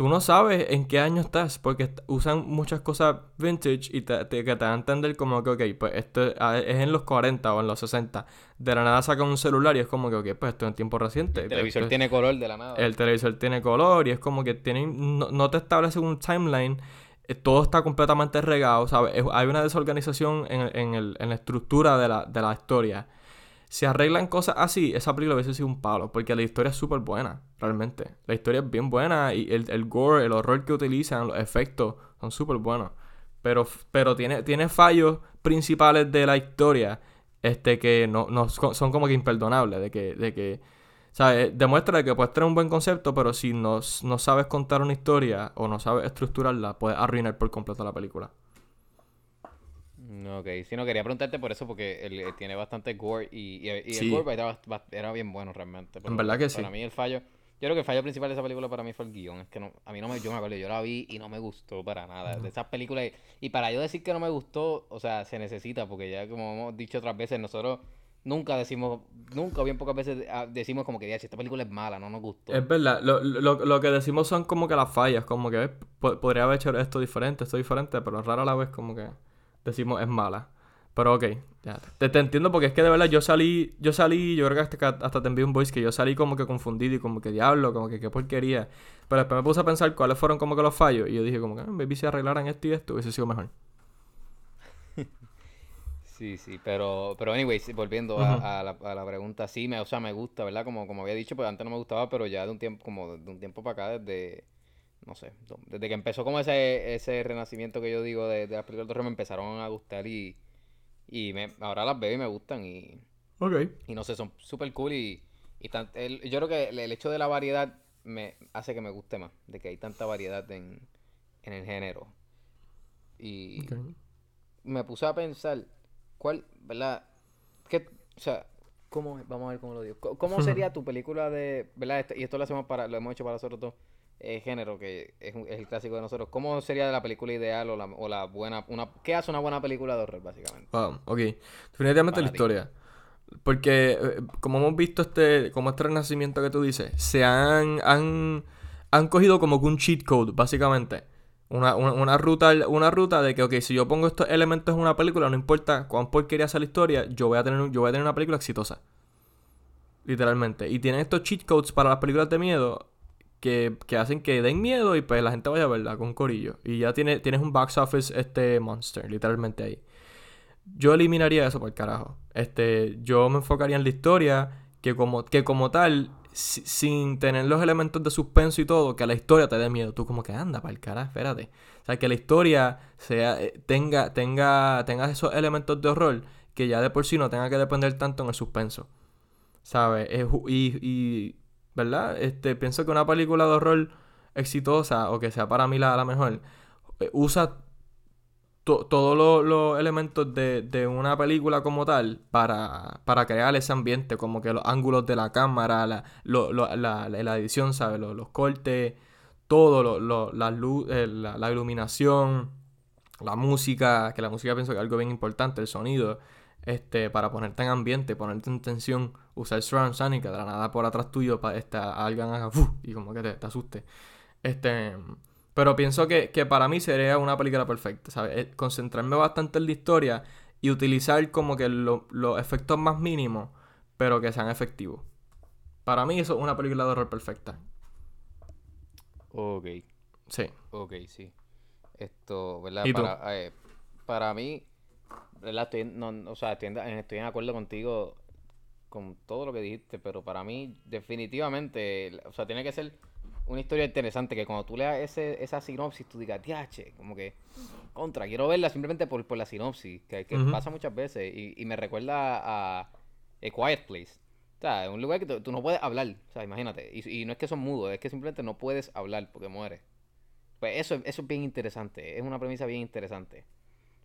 tú no sabes en qué año estás porque usan muchas cosas vintage y te, te- que te dan a entender como que, ok, pues esto ah, es en los 40 o en los 60. De la nada sacan un celular y es como que, ok, pues esto es en tiempo reciente. El televisor Esto- tiene color de la nada. el televisor tiene color y es como que tienen, no, no te establece un timeline, eh, todo está completamente regado, ¿sabes? Es- hay una desorganización en, en el- en la estructura de la, de la historia. Si arreglan cosas así, esa película hubiese sido un palo, porque la historia es súper buena, realmente. La historia es bien buena y el, el gore, el horror que utilizan, los efectos son súper buenos. Pero, pero tiene, tiene fallos principales de la historia este, que no, no son como que imperdonables, de que, de que ¿sabes? Demuestra que puedes tener un buen concepto, pero si no, no sabes contar una historia o no sabes estructurarla, puedes arruinar por completo la película. Mm, Ok, sí, no quería preguntarte por eso porque él, eh, tiene bastante gore y, y- y Sí. el gore era, era bien bueno realmente. pero verdad que sí. Para mí el fallo, yo creo que el fallo principal de esa película para mí fue el guion. Es que no, a mí no me, yo me acuerdo, yo la vi y no me gustó para nada. De esas películas, y, para yo decir que no me gustó, o sea, se necesita porque ya como hemos dicho otras veces, nosotros nunca decimos, nunca o bien pocas veces ah, decimos como que "Ya, si esta película es mala, no nos gustó. Es verdad, lo, lo, lo que decimos son como que las fallas, como que eh, po- podría haber hecho esto diferente, esto diferente, pero rara la vez como que decimos es mala. Pero ok, ya. Te, te entiendo porque es que de verdad yo salí, yo salí, yo creo que hasta, hasta te envié un voice que yo salí como que confundido y como que diablo, como que qué porquería. Pero después me puse a pensar cuáles fueron como que los fallos y yo dije como que, "Ah, maybe si arreglaran esto y esto hubiese sido mejor. Sí, sí, pero, pero anyways, volviendo a, a la, a la pregunta, sí, me, o sea, me gusta, ¿verdad? Como, como había dicho, pues antes no me gustaba, pero ya de un tiempo, como de un tiempo para acá, desde, no sé, desde que empezó como ese, ese renacimiento que yo digo de, de las películas de horror, me empezaron a gustar y, y me, ahora las veo y me gustan y, Ok. y no sé, son súper cool y, y tan- el- yo creo que el, el hecho de la variedad me hace que me guste más, de que hay tanta variedad en, en el género. Y me puse a pensar, ¿cuál, verdad? ¿Qué, o sea, cómo, vamos a ver cómo lo digo. ¿Cómo sería tu película de, verdad? Este- y esto lo hacemos para, lo hemos hecho para nosotros dos, eh, género, que es, es el clásico de nosotros. ¿Cómo sería la película ideal o la, o la buena, una, qué hace una buena película de horror, básicamente? Wow, ok. Definitivamente Para la ti. historia. Porque, eh, como hemos visto este, como este renacimiento que tú dices, se han, han, han cogido como que un cheat code, básicamente. Una, una, una ruta, una ruta de que, ok, si yo pongo estos elementos en una película, no importa cuán porquería sea la historia, yo voy a tener, yo voy a tener una película exitosa. Literalmente. Y tienen estos cheat codes para las películas de miedo que, que hacen que den miedo y pues la gente vaya a verla con corillo. Y ya tiene, tienes un box office este monster, literalmente ahí. Yo eliminaría eso por carajo. Este, yo me enfocaría en la historia, que como, que como tal, si- sin tener los elementos de suspenso y todo, que la historia te dé miedo. Tú como que anda para el carajo, espérate. O sea, que la historia sea, eh, tenga, tenga, tenga esos elementos de horror que ya de por sí no tenga que depender tanto en el suspenso. ¿Sabes? Y, y, ¿verdad? Este, pienso que una película de horror exitosa, o que sea para mí la, mejor, eh, usa to- todos lo- los elementos de, de una película como tal para, para crear ese ambiente, como que los ángulos de la cámara, la, lo- lo- la, la- edición, ¿sabes? Los, los cortes, todo, la luz, eh, la iluminación, la música, que la música pienso que es algo bien importante, el sonido. este, para ponerte en ambiente, ponerte en tensión, usar surround sound y que de la nada por atrás tuyo pa, este, alguien haga y como que te, te asuste. Este, pero pienso que, que para mí sería una película perfecta, ¿sabes? Eh, Concentrarme bastante en la historia y utilizar como que lo- los efectos más mínimos, pero que sean efectivos. Para mí eso es una película de horror perfecta. Ok, Sí. ok, sí. Esto, ¿verdad? ¿Y tú? Para, eh, para mí, ¿verdad? Estoy, no, o sea, estoy en, estoy en acuerdo contigo con todo lo que dijiste, pero para mí, definitivamente, o sea, tiene que ser una historia interesante que cuando tú leas ese, esa sinopsis, tú digas, diache, como que, contra, quiero verla simplemente por, por la sinopsis, que, pasa muchas veces, y, y me recuerda a A Quiet Place. O sea, es un lugar que tú, tú no puedes hablar, o sea, imagínate, y, y no es que son mudos, es que simplemente no puedes hablar porque mueres. Pues eso, eso es bien interesante, es una premisa bien interesante.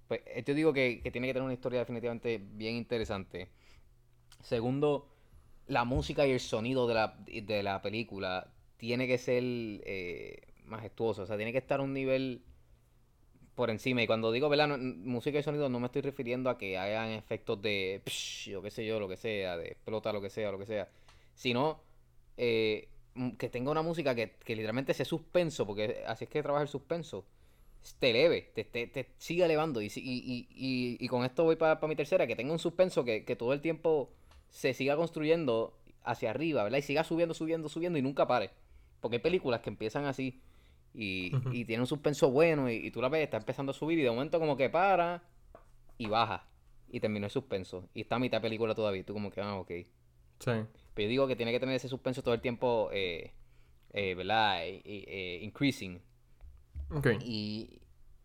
Pues eh, yo digo que, que tiene que tener una historia definitivamente bien interesante. Segundo, la música y el sonido de la, de la película tiene que ser eh, majestuoso, o sea, tiene que estar un nivel por encima. Y cuando digo, música y sonido no me estoy refiriendo a que hagan efectos de psh, o qué sé yo, lo que sea, de explota lo que sea, lo que sea, sino eh, que tenga una música que, que literalmente ese suspenso, porque así es que trabaja el suspenso, te eleve, te, te, te siga elevando. Y, y, y, y, con esto voy para mi tercera, que tenga un suspenso que, que todo el tiempo se siga construyendo hacia arriba, ¿verdad? Y siga subiendo, subiendo, subiendo y nunca pare. Porque hay películas que empiezan así y, Ujú. y tienen un suspenso bueno y, y tú la ves, está empezando a subir y de momento como que para y baja. Y terminó el suspenso. Y está a mitad de película todavía. y Tú como que, ah, ok. Sí. Pero yo digo que tiene que tener ese suspenso todo el tiempo, eh, eh, ¿verdad? Eh, increasing. Ok. Y,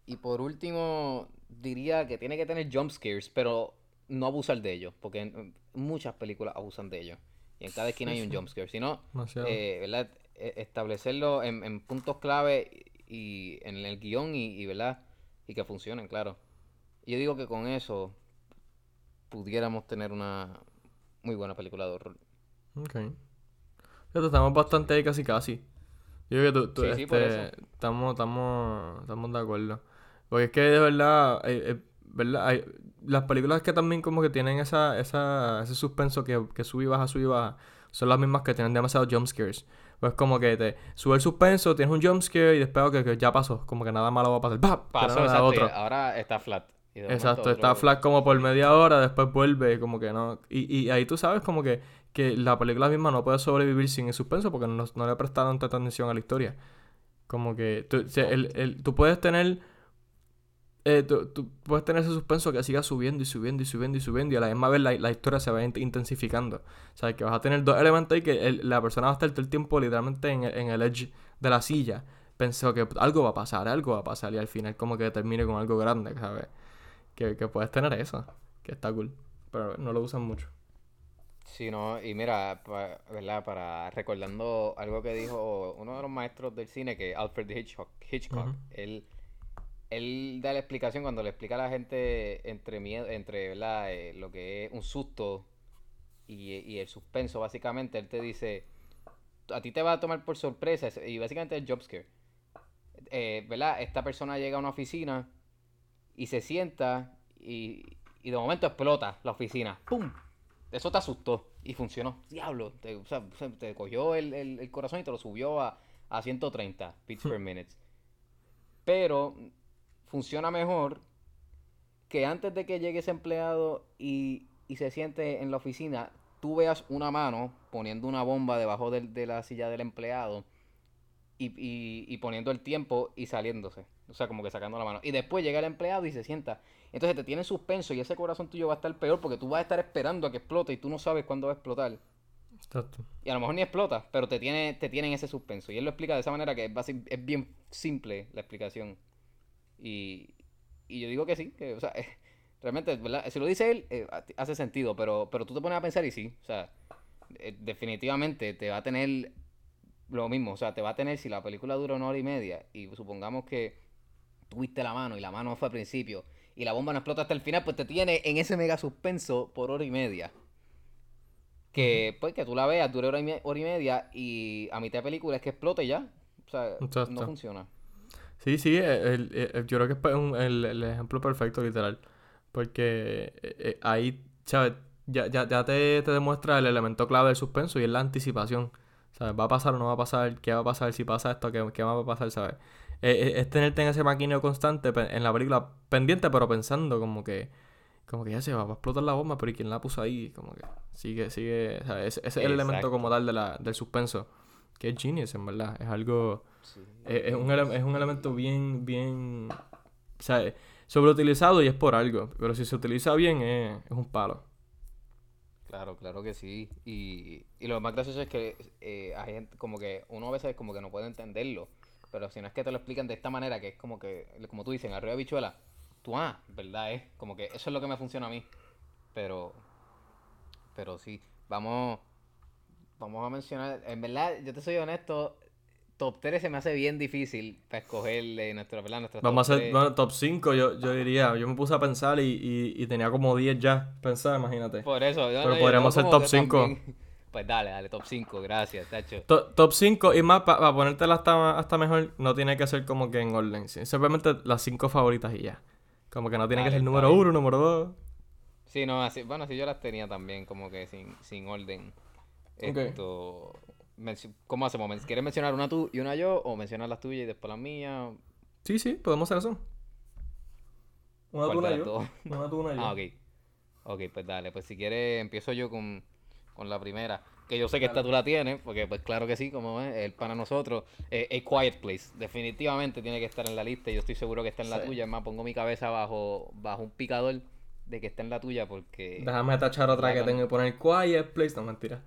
y por último, diría que tiene que tener jump scares, pero no abusar de ellos, porque en- muchas películas abusan de ellos. Y en cada esquina Sí, hay un sí. jump scare. Si no, eh, ¿verdad? E- Establecerlo en, en puntos clave y en el guion y, y, ¿verdad? Y que funcionen, claro. Yo digo que con eso pudiéramos tener una muy buena película de horror. Ok. Estamos bastante ahí casi casi. Yo creo que tú, tú, Sí, sí, por este, eso. estamos, estamos, estamos de acuerdo. Porque es que de verdad, eh, eh, ¿verdad? Hay, las películas que también como que tienen esa, esa, ese suspenso que, que sube y baja, sube y baja, son las mismas que tienen demasiados jumpscares. Pues como que te sube el suspenso, tienes un jumpscare y después que, que ya pasó, como que nada malo va a pasar. ¡Pap! Pasó, exacto, otro. ahora está flat. Exacto, otro- está flat como por media hora, después vuelve, como que no. Y, y ahí tú sabes como que, que la película misma no puede sobrevivir sin el suspenso porque no, no le prestaron tanta atención a la historia. Como que tú, el- el- tú puedes tener. Eh, tú, tú puedes tener ese suspenso que siga subiendo y subiendo y subiendo y subiendo y a la misma vez la, la historia se va int- intensificando. O sea, que vas a tener dos elementos ahí que el- la persona va a estar todo el tiempo literalmente en, el- en el edge de la silla. Pensó que algo va a pasar, algo va a pasar y al final como que termine con algo grande, ¿sabes? Que, que puedes tener eso, que está cool. Pero no lo usan mucho. Sí, no, y mira, pa- ¿verdad? Para recordando algo que dijo uno de los maestros del cine, que Alfred Hitchcock, Hitchcock, él, él da la explicación cuando le explica a la gente entre miedo, entre. Eh, lo que es un susto y, y el suspenso, básicamente, él te dice, a ti te va a tomar por sorpresa, es- y básicamente el jumpscare. Eh, ¿verdad? Esta persona llega a una oficina y se sienta y, y de momento explota la oficina. ¡Pum! Eso te asustó y funcionó. Diablo, te, o sea, se- te cogió el, el- el corazón y te lo subió a, a 130 beats per minute. Pero funciona mejor que antes de que llegue ese empleado y, y se siente en la oficina, tú veas una mano poniendo una bomba debajo del- de, la silla del empleado y, y- y poniendo el tiempo y saliéndose. O sea, como que sacando la mano. Y después llega el empleado y se sienta. Entonces te tiene en suspenso y ese corazón tuyo va a estar peor porque tú vas a estar esperando a que explote y tú no sabes cuándo va a explotar. Exacto. Y a lo mejor ni explota, pero te tiene, te tiene en ese suspenso. Y él lo explica de esa manera que es, es bien simple la explicación. Y, y yo digo que sí, que, o sea, realmente, ¿verdad? Si lo dice él, eh, hace sentido, pero, pero tú te pones a pensar y sí, o sea, eh, definitivamente te va a tener lo mismo, o sea, te va a tener, si la película dura una hora y media, y supongamos que tuviste la mano y la mano fue al principio, y la bomba no explota hasta el final, pues te tiene en ese mega suspenso por hora y media. Que, pues, que tú la veas, dure hora y, hora y media, y a mitad de película es que explote ya. O sea, Exacto. no funciona. Sí, sí, el- el- el- yo creo que es pa- un- el, el ejemplo perfecto, literal. Porque eh, eh, ahí, ¿sabes? Ya, ya, ya te, te demuestra el elemento clave del suspenso y es la anticipación. ¿Sabes? ¿Va a pasar o no va a pasar? ¿Qué va a pasar si pasa esto? ¿Qué, qué va a pasar? ¿Sabes? Eh, eh, es tenerte en ese maquineo constante en la película, pendiente, pero pensando como que, como que ya se va, va a explotar la bomba, pero ¿y quién la puso ahí? Como que sigue, sigue, ¿sabes? Ese, ese es el elemento como tal de la, del suspenso, que es genius, en verdad. Es algo, Sí. es, es un, es un elemento bien, bien, o sea, sobreutilizado y es por algo, pero si se utiliza bien es, es un palo. Claro, claro que sí. Y, y lo más gracioso es que eh, hay gente, como que uno a veces como que no puede entenderlo. Pero si no es que te lo explican de esta manera, que es como que, como tú dices, arriba de bichuela, tú, ah, ¿verdad? Es como que eso es lo que me funciona a mí. Pero, pero sí, vamos, vamos a mencionar, en verdad, yo te soy honesto, top 3 se me hace bien difícil para escoger nuestro, ¿verdad? Nuestro Vamos a top hacer, tres. bueno, top 5, yo, yo diría, yo me puse a pensar y, y, y tenía como 10 ya pensar, imagínate. Por eso, yo- Pero yo podríamos hacer top que cinco. también- Pues dale, dale, top 5, gracias, Tacho. To- top 5 y más, para ponértela hasta, hasta mejor, no tiene que ser como que en orden. Simplemente las 5 favoritas y ya. Como que no tiene que Dale, ser está número bien. 1, número 2. Sí, no, así, bueno, así yo las tenía también, como que sin, sin orden. Ok. Esto, ¿cómo hacemos? ¿Quieres mencionar una tú y una yo? ¿O mencionar las tuyas y después las mías? Sí, sí, podemos hacer eso. Una ¿Cuál tú, una yo. Una tú, una yo. Ah, ok. Ok, pues dale, pues si quieres empiezo yo con, con la primera. Que yo sé que esta tú la tienes, porque pues claro que sí, como es, el para nosotros. Eh, A Quiet Place, definitivamente tiene que estar en la lista y yo estoy seguro que está en la Sí. tuya. Es más, pongo mi cabeza bajo, bajo un picador de que está en la tuya porque... Déjame tachar otra que tengo que poner Quiet Place. No, mentira.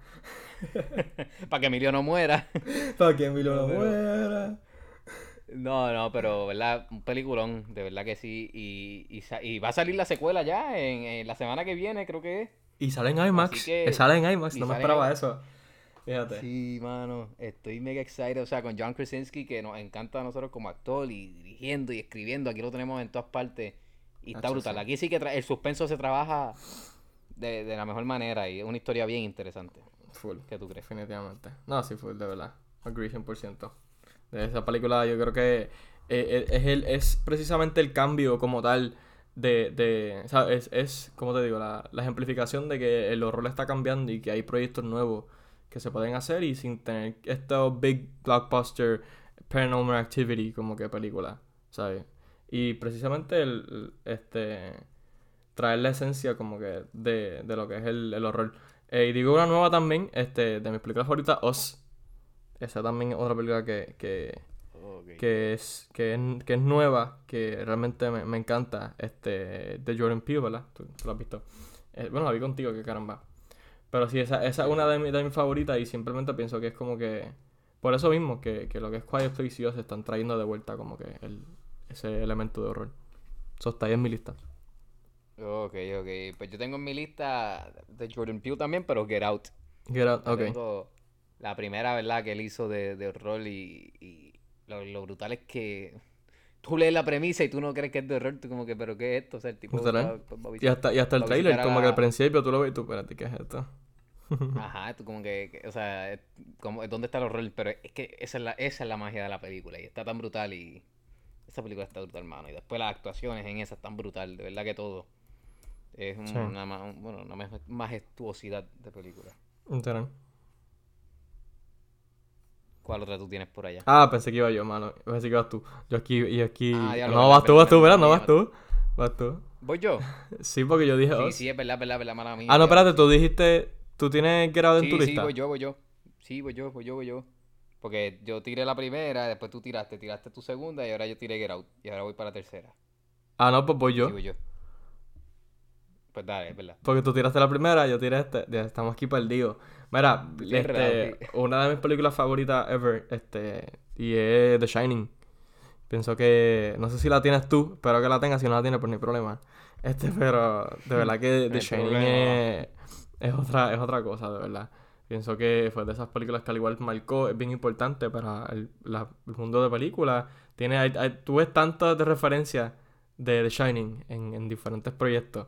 para que Emilio no muera. Para que Emilio no muera. No, no, pero, ¿verdad? Un peliculón, de verdad que sí. Y, y, y va a salir la secuela ya en, en la semana que viene, creo que es. Y sale en IMAX. Que- Eh, Sale en IMAX. y No me esperaba IMAX. eso. Fíjate. Sí, mano, estoy mega excited. O sea, con John Krasinski, que nos encanta a nosotros como actor y dirigiendo y escribiendo. Aquí lo tenemos en todas partes. Y está brutal. Aquí sí que el suspenso se trabaja de, de la mejor manera y es una historia bien interesante. Full. ¿Qué tú crees? Definitivamente. No, sí, full, de verdad. Agree 100%. De esa película yo creo que eh, eh, es, el, es precisamente el cambio como tal de... de sea, es, es, como te digo, la, la ejemplificación de que el horror está cambiando y que hay proyectos nuevos que se pueden hacer y sin tener estos big blockbuster paranormal activity como que película, ¿sabes? Y precisamente el, este traer la esencia como que de, de lo que es el, el horror. Eh, y digo una nueva también, este, de mis películas favoritas, Oz. Esa también es otra película que, que, que es, que es, que es nueva, que realmente me, me encanta, este, de Jordan Peele, ¿verdad? Tú, tú lo has visto. Eh, bueno, la vi contigo, que caramba. Pero sí, esa, esa es una de, mi- de mis favoritas y simplemente pienso que es como que, por eso mismo, que, que lo que es Quiet Place y Us están trayendo de vuelta como que el, ese elemento de horror. Eso está ahí en mi lista. Ok, ok. Pues yo tengo en mi lista de Jordan Peele también, pero Get Out. Get Out, ok. tengo la primera, ¿verdad? Que él hizo de, de horror y, y lo, lo brutal es que tú lees la premisa y tú no crees que es de horror, tú como que, ¿pero qué es esto? O sea, el tipo Literal. va- va a Y hasta, y hasta el va trailer, como que al principio tú lo ves y tú, espérate, ¿qué es esto? Ajá, tú como que, que- o sea, como, ¿dónde está el horror? Pero es que esa es, la, esa es la magia de la película y está tan brutal y esa película está brutal, mano. Y después las actuaciones en esa están brutal, de verdad que todo. Es un- Sí. una, ma- bueno, una maje- majestuosidad de película. Literal. ¿Cuál otra tú tienes por allá? Ah, pensé que iba yo, mano. Pensé que ibas tú. Yo aquí, y aquí. Ah, no, vas tú, vas tú, verdad. No vas tú. Vas tú. ¿Voy yo? Sí, porque yo dije. Sí, sí, es verdad, verdad, verdad, mala mía. ah, no, espérate, tú dijiste. Tú tienes Get Out en Sí, tu sí, voy yo, voy yo. Sí, voy yo, voy yo, voy yo. Porque yo tiré la primera, después tú tiraste, tiraste tu segunda y ahora yo tiré Get Out. Y ahora voy para la tercera. Ah, no, pues voy yo. Voy yo. Pues dale, es verdad. Porque tú tiraste la primera, yo tiré este. Ya estamos aquí perdidos. Mira, este, una de mis películas favoritas ever, este, y es The Shining. Pienso que, no sé si la tienes tú, espero que la tengas, si no la tienes, pues no hay problema. Este, pero de verdad que The Shining es, es otra, es otra cosa, de verdad. Pienso que fue de esas películas que al igual marcó, es bien importante para el, mundo de películas. Tiene, hay- tú ves tantas referencias de The Shining en, en diferentes proyectos.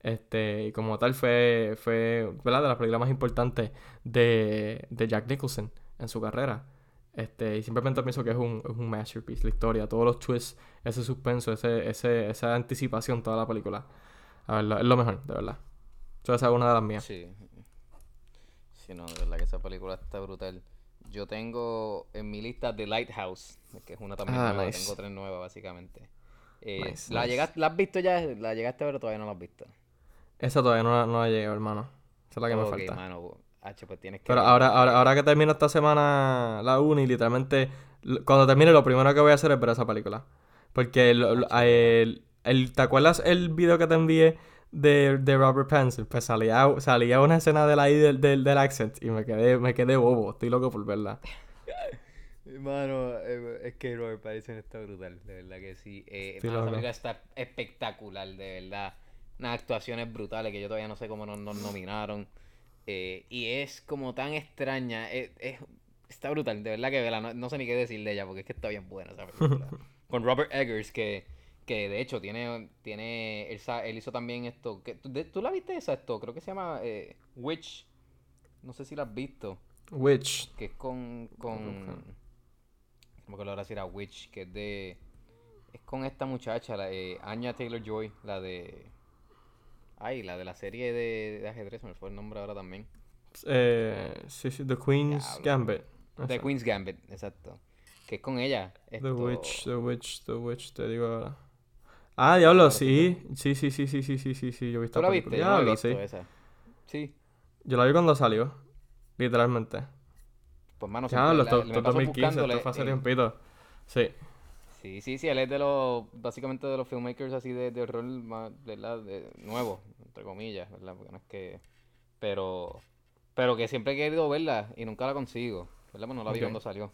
Este, y como tal fue, fue ¿verdad? de las películas más importantes de, de Jack Nicholson en su carrera. Este, y simplemente pienso que es un, es un masterpiece, la historia, todos los twists, ese suspenso, ese, ese, esa anticipación, toda la película. A verlo, es lo mejor, de verdad. Esa es una de las mías. Sí. Sí, no, de verdad que esa película está brutal. Yo tengo en mi lista The Lighthouse, que es una también Ah, nueva. nice. Tengo tres nuevas, básicamente. Eh, Nice, ¿la, nice. llegaste- ¿La has visto ya? ¿La llegaste a ver o todavía no la has visto? Esa todavía no, la- no la hermano. Esa es la que me Ok, falta. mano, H, pues tienes que Pero ahora, ahora, ahora que termino esta semana la uni, literalmente, cuando termine lo primero que voy a hacer es ver esa película. Porque lo- Ah, el, el- ¿te acuerdas el video que te envié de, de Robert Pattinson? Pues salía, salía una escena de la I del, del, del accent y me quedé, me quedé bobo. Estoy loco por verla. Mano, eh, es que Robert Pattinson está brutal, de verdad que sí. Eh, mano, esa está espectacular, de verdad. Unas actuaciones brutales que yo todavía no sé cómo nos, nos nominaron. Eh, y es como tan extraña. eh, es- está brutal, de verdad que no, no sé ni qué decir de ella porque es que está bien buena esa película. Con Robert Eggers, que, que de hecho tiene. tiene él, sa- él hizo también esto. Que, ¿tú, de- ¿tú la viste esa esto? Creo que se llama eh, Witch. No sé si la has visto Witch. que es con con como que lo ahora era Witch que es de es con esta muchacha la eh, Anya Taylor Joy la de ay la de la serie de, de ajedrez me fue el nombre ahora también Eh, sí, sí, The Queen's Diablo. Gambit. The. Queen's Gambit exacto que es con ella The Witch, The Witch, The Witch, te digo ahora. Ah, diablo, sí. Sí, sí, sí, sí, sí, sí, sí, sí, yo vi esta ¿tú la película. viste? yo no Diablo, visto sí. esa sí Yo la vi cuando salió. Literalmente. pues mano Diablo, esto, paso 2015, esto fue hace en- tiempito. Sí. Sí, sí, sí, él es de los, básicamente de los filmmakers así de, de horror más, ¿verdad? De, nuevos, entre comillas, ¿verdad? Porque no es que, pero, pero que siempre he querido verla y nunca la consigo, ¿verdad? Pues no la vi cuando salió.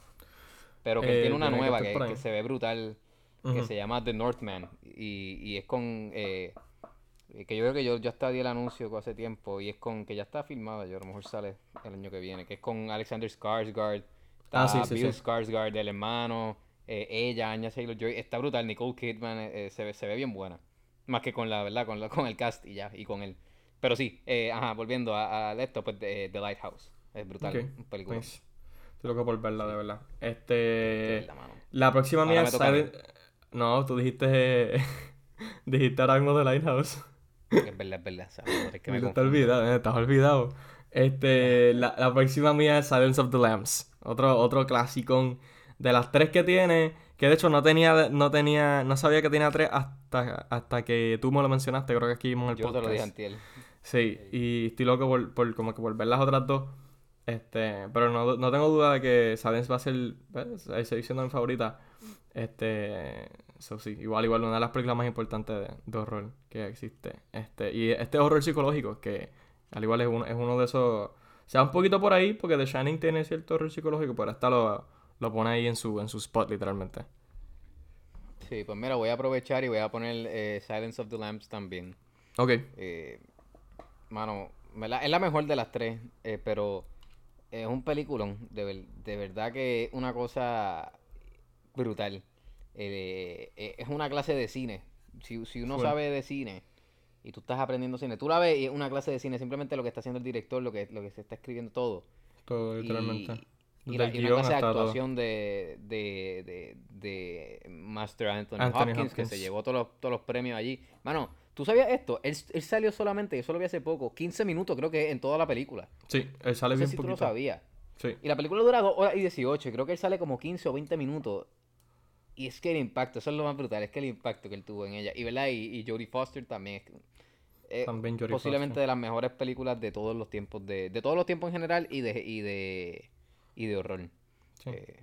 Pero que él Eh, tiene una que nueva que se ve brutal, que se llama The Northman y, y es con, eh, que yo creo que yo ya hasta di el anuncio hace tiempo y es con, que ya está filmada, yo a lo mejor sale el año que viene, que es con Alexander Skarsgård, Ah, sí, está sí, Bill sí. Skarsgård, el hermano, eh, ella, Anya Taylor Joy, está brutal, Nicole Kidman eh, eh, se ve, se ve bien buena, más que con la verdad, con, la, con el cast y ya, y con él. Pero sí, eh, ajá, volviendo a, a esto, pues The Lighthouse, es brutal, un película. nice. Estoy loco por verla, de verdad. Este. La próxima mía es. Silent. No, tú dijiste. dijiste ahora mismo de Lighthouse. Es verdad, es verdad, ¿sabes? Es que me Te estás confundo. olvidado, eh, estás olvidado. Este, la, la próxima mía es Silence of the Lambs. Otro, otro clásico de las tres que tiene. Que de hecho no tenía, no tenía, no sabía que tenía tres hasta, hasta que tú me lo mencionaste. Creo que aquí vimos el Yo te podcast. lo dije antier. Sí, y estoy loco por, por como que por ver las otras dos. Este, pero no, no tengo duda de que Silence va a ser, ahí seguir siendo mi favorita. Este, eso sí, igual, igual, una de las películas más importantes de, de horror que existe. Este, y este horror psicológico, que al igual es uno, es uno de esos, se va un poquito por ahí, porque The Shining tiene cierto horror psicológico, pero esta lo, lo pone ahí en su, en su spot, literalmente. Sí, pues mira, voy a aprovechar y voy a poner eh, Silence of the Lambs también. Ok, Eh, mano, es la mejor de las tres, eh, pero es un peliculón, de, ver- de verdad que es una cosa brutal. Eh, eh, es una clase de cine. Si, si uno sabe de cine y tú estás aprendiendo cine, tú la ves y es una clase de cine, simplemente lo que está haciendo el director, lo que, lo que se está escribiendo todo. todo literalmente. Y, la, una clase de actuación de, de, de, de Master Anthony, Anthony Hopkins, que se llevó todos los, todos los premios allí. Mano, ¿tú sabías esto? Él, él salió solamente, yo solo vi hace poco, 15 minutos creo que en toda la película. Sí, él sale No sé bien si tú lo poquito. sabías. Sí. Y la película dura 2 horas y 18, y creo que él sale como 15 o 20 minutos. Y es que el impacto, eso es lo más brutal, es que el impacto que él tuvo en ella. Y verdad, y, y Jodie Foster también es eh, También Jodie posiblemente Foster. de las mejores películas de todos los tiempos, de, de todos los tiempos en general y de, y de, y de horror. Sí. Eh,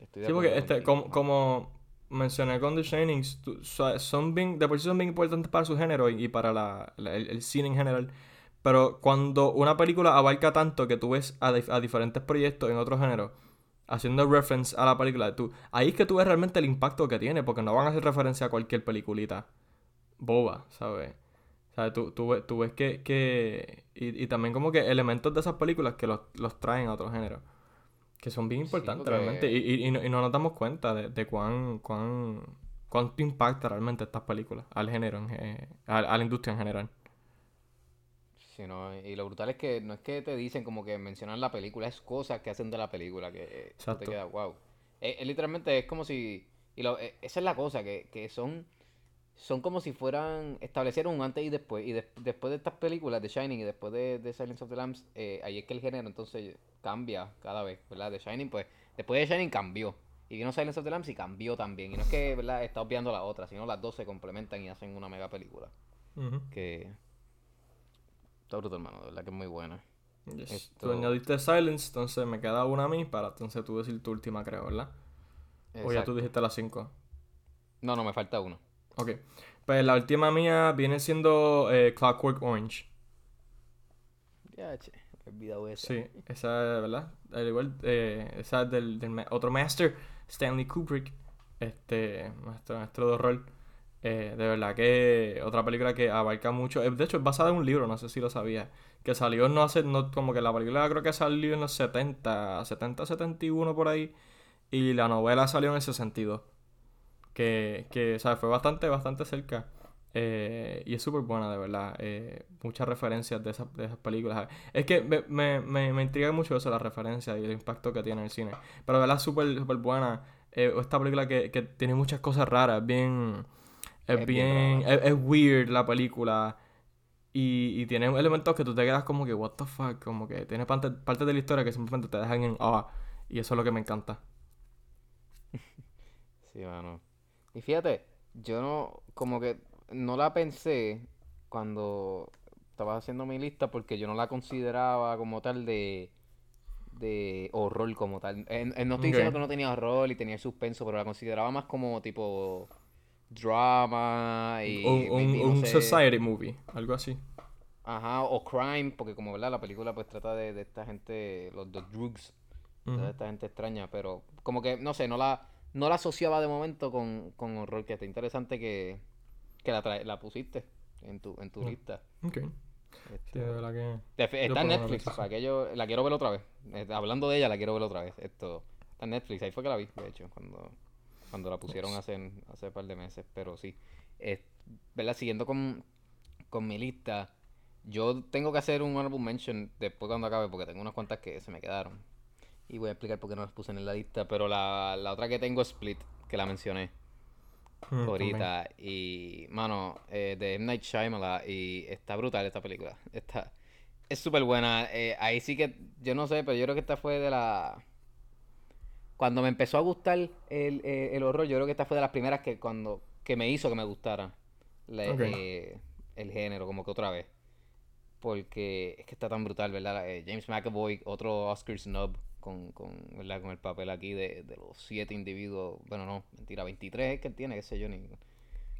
estoy de Sí, porque este, como, mencioné con The Shinings, son bien, de por sí son bien importantes para su género y, y para la, la- el, el cine en general. Pero cuando una película abarca tanto que tú ves a, dif- a diferentes proyectos en otro género, haciendo reference a la película, tú, ahí es que tú ves realmente el impacto que tiene, porque no van a hacer referencia a cualquier peliculita boba, ¿sabes? O sea, tú, tú, ves- tú ves que, que y, y también como que elementos de esas películas que los, los traen a otro género. Que son bien Sí, importantes porque- realmente. Y, y, y no, y no nos damos cuenta de, de cuán, cuán, cuánto impacta realmente estas películas al género, en a la industria en general. Y lo brutal es que no es que te dicen como que mencionan la película, es cosas que hacen de la película que eh, te quedas, wow. Eh, literalmente es como si, y lo- eh, esa es la cosa, que, que son son como si fueran, establecieron un antes y después, y des- después de estas películas, de Shining y después de, de Silence of the Lambs, eh, ahí es que el género entonces cambia cada vez, ¿verdad? De Shining, pues, después de Shining cambió, y vino Silence of the Lambs y cambió también, y no es que, ¿verdad? Está obviando la otra, sino las dos se complementan y hacen una mega película, que... Está bruto, hermano, de verdad que es muy buena. Yes. Esto- Tú añadiste Silence, entonces me queda una a mí para entonces tú decir tu última, creo, ¿verdad? O ya tú Exacto. dijiste las cinco. No, no, me falta uno. Ok. Pues la última mía viene siendo eh, Clockwork Orange. Ya, che, he olvidado esa. Sí, esa, ¿verdad? Al igual, eh, esa es del, del otro master, Stanley Kubrick, este, nuestro maestro de horror. Eh, de verdad que otra película que abarca mucho. De hecho, es basada en un libro, no sé si lo sabía. Que salió no hace, no, como que la película creo que salió en los 70, 70, 71 por ahí. Y la novela salió en el 62. Que, que, ¿sabes? Fue bastante, bastante cerca. Eh, y es súper buena, de verdad. Eh, muchas referencias de esas, de esas películas. Es que me, me, me, me intriga mucho eso, las referencias y el impacto que tiene en el cine. Pero de verdad súper, súper buena. Eh, esta película que, que tiene muchas cosas raras. Bien... Es, Es bien... bien es, es weird la película. Y, y tiene elementos que tú te quedas como que, what the fuck. Como que tiene parte- partes de la historia que simplemente te dejan en awe. Y eso es lo que me encanta. Sí, mano. Y fíjate, yo no, como que no la pensé cuando estaba haciendo mi lista porque yo no la consideraba como tal de, de horror como tal. Eh, eh, no estoy diciendo que no tenía horror y tenía suspenso, pero la consideraba más como tipo drama y Un, un, maybe, no un sé, society movie. Algo así. Ajá, o crime, porque como verdad la película pues trata de, de esta gente, los, los drugs, toda Ujú. esta gente extraña, pero como que, no sé, no la, no la asociaba de momento con, con horror, que está interesante que, que la, trae- la pusiste en tu, en tu lista. Ok. Este, Sí, de verdad que... de- está en Netflix, para que yo, la quiero ver otra vez. Eh, hablando de ella, la quiero ver otra vez. Esto, está en Netflix, ahí fue que la vi, de hecho, cuando, cuando la pusieron hace, hace un par de meses, pero sí. Eh, ¿verdad? Siguiendo con, con mi lista, yo tengo que hacer un honorable mention después cuando acabe, porque tengo unas cuantas que se me quedaron. Y voy a explicar por qué no las puse en la lista, pero la, la otra que tengo es Split, que la mencioné Mm, ahorita. Y, mano, eh, de M. Night Shyamalan. Y está brutal esta película. Está, es súper buena. Eh, ahí sí que, yo no sé, pero yo creo que esta fue de la... Cuando me empezó a gustar el, eh, el horror, yo creo que esta fue de las primeras que cuando que me hizo que me gustara la- eh, el género, como que otra vez. Porque es que está tan brutal, ¿verdad? Eh, James McAvoy, otro Oscar snub con, con, ¿verdad? con el papel aquí de, de los siete individuos. Bueno, no, mentira, 23 es que él tiene, qué sé yo, ni...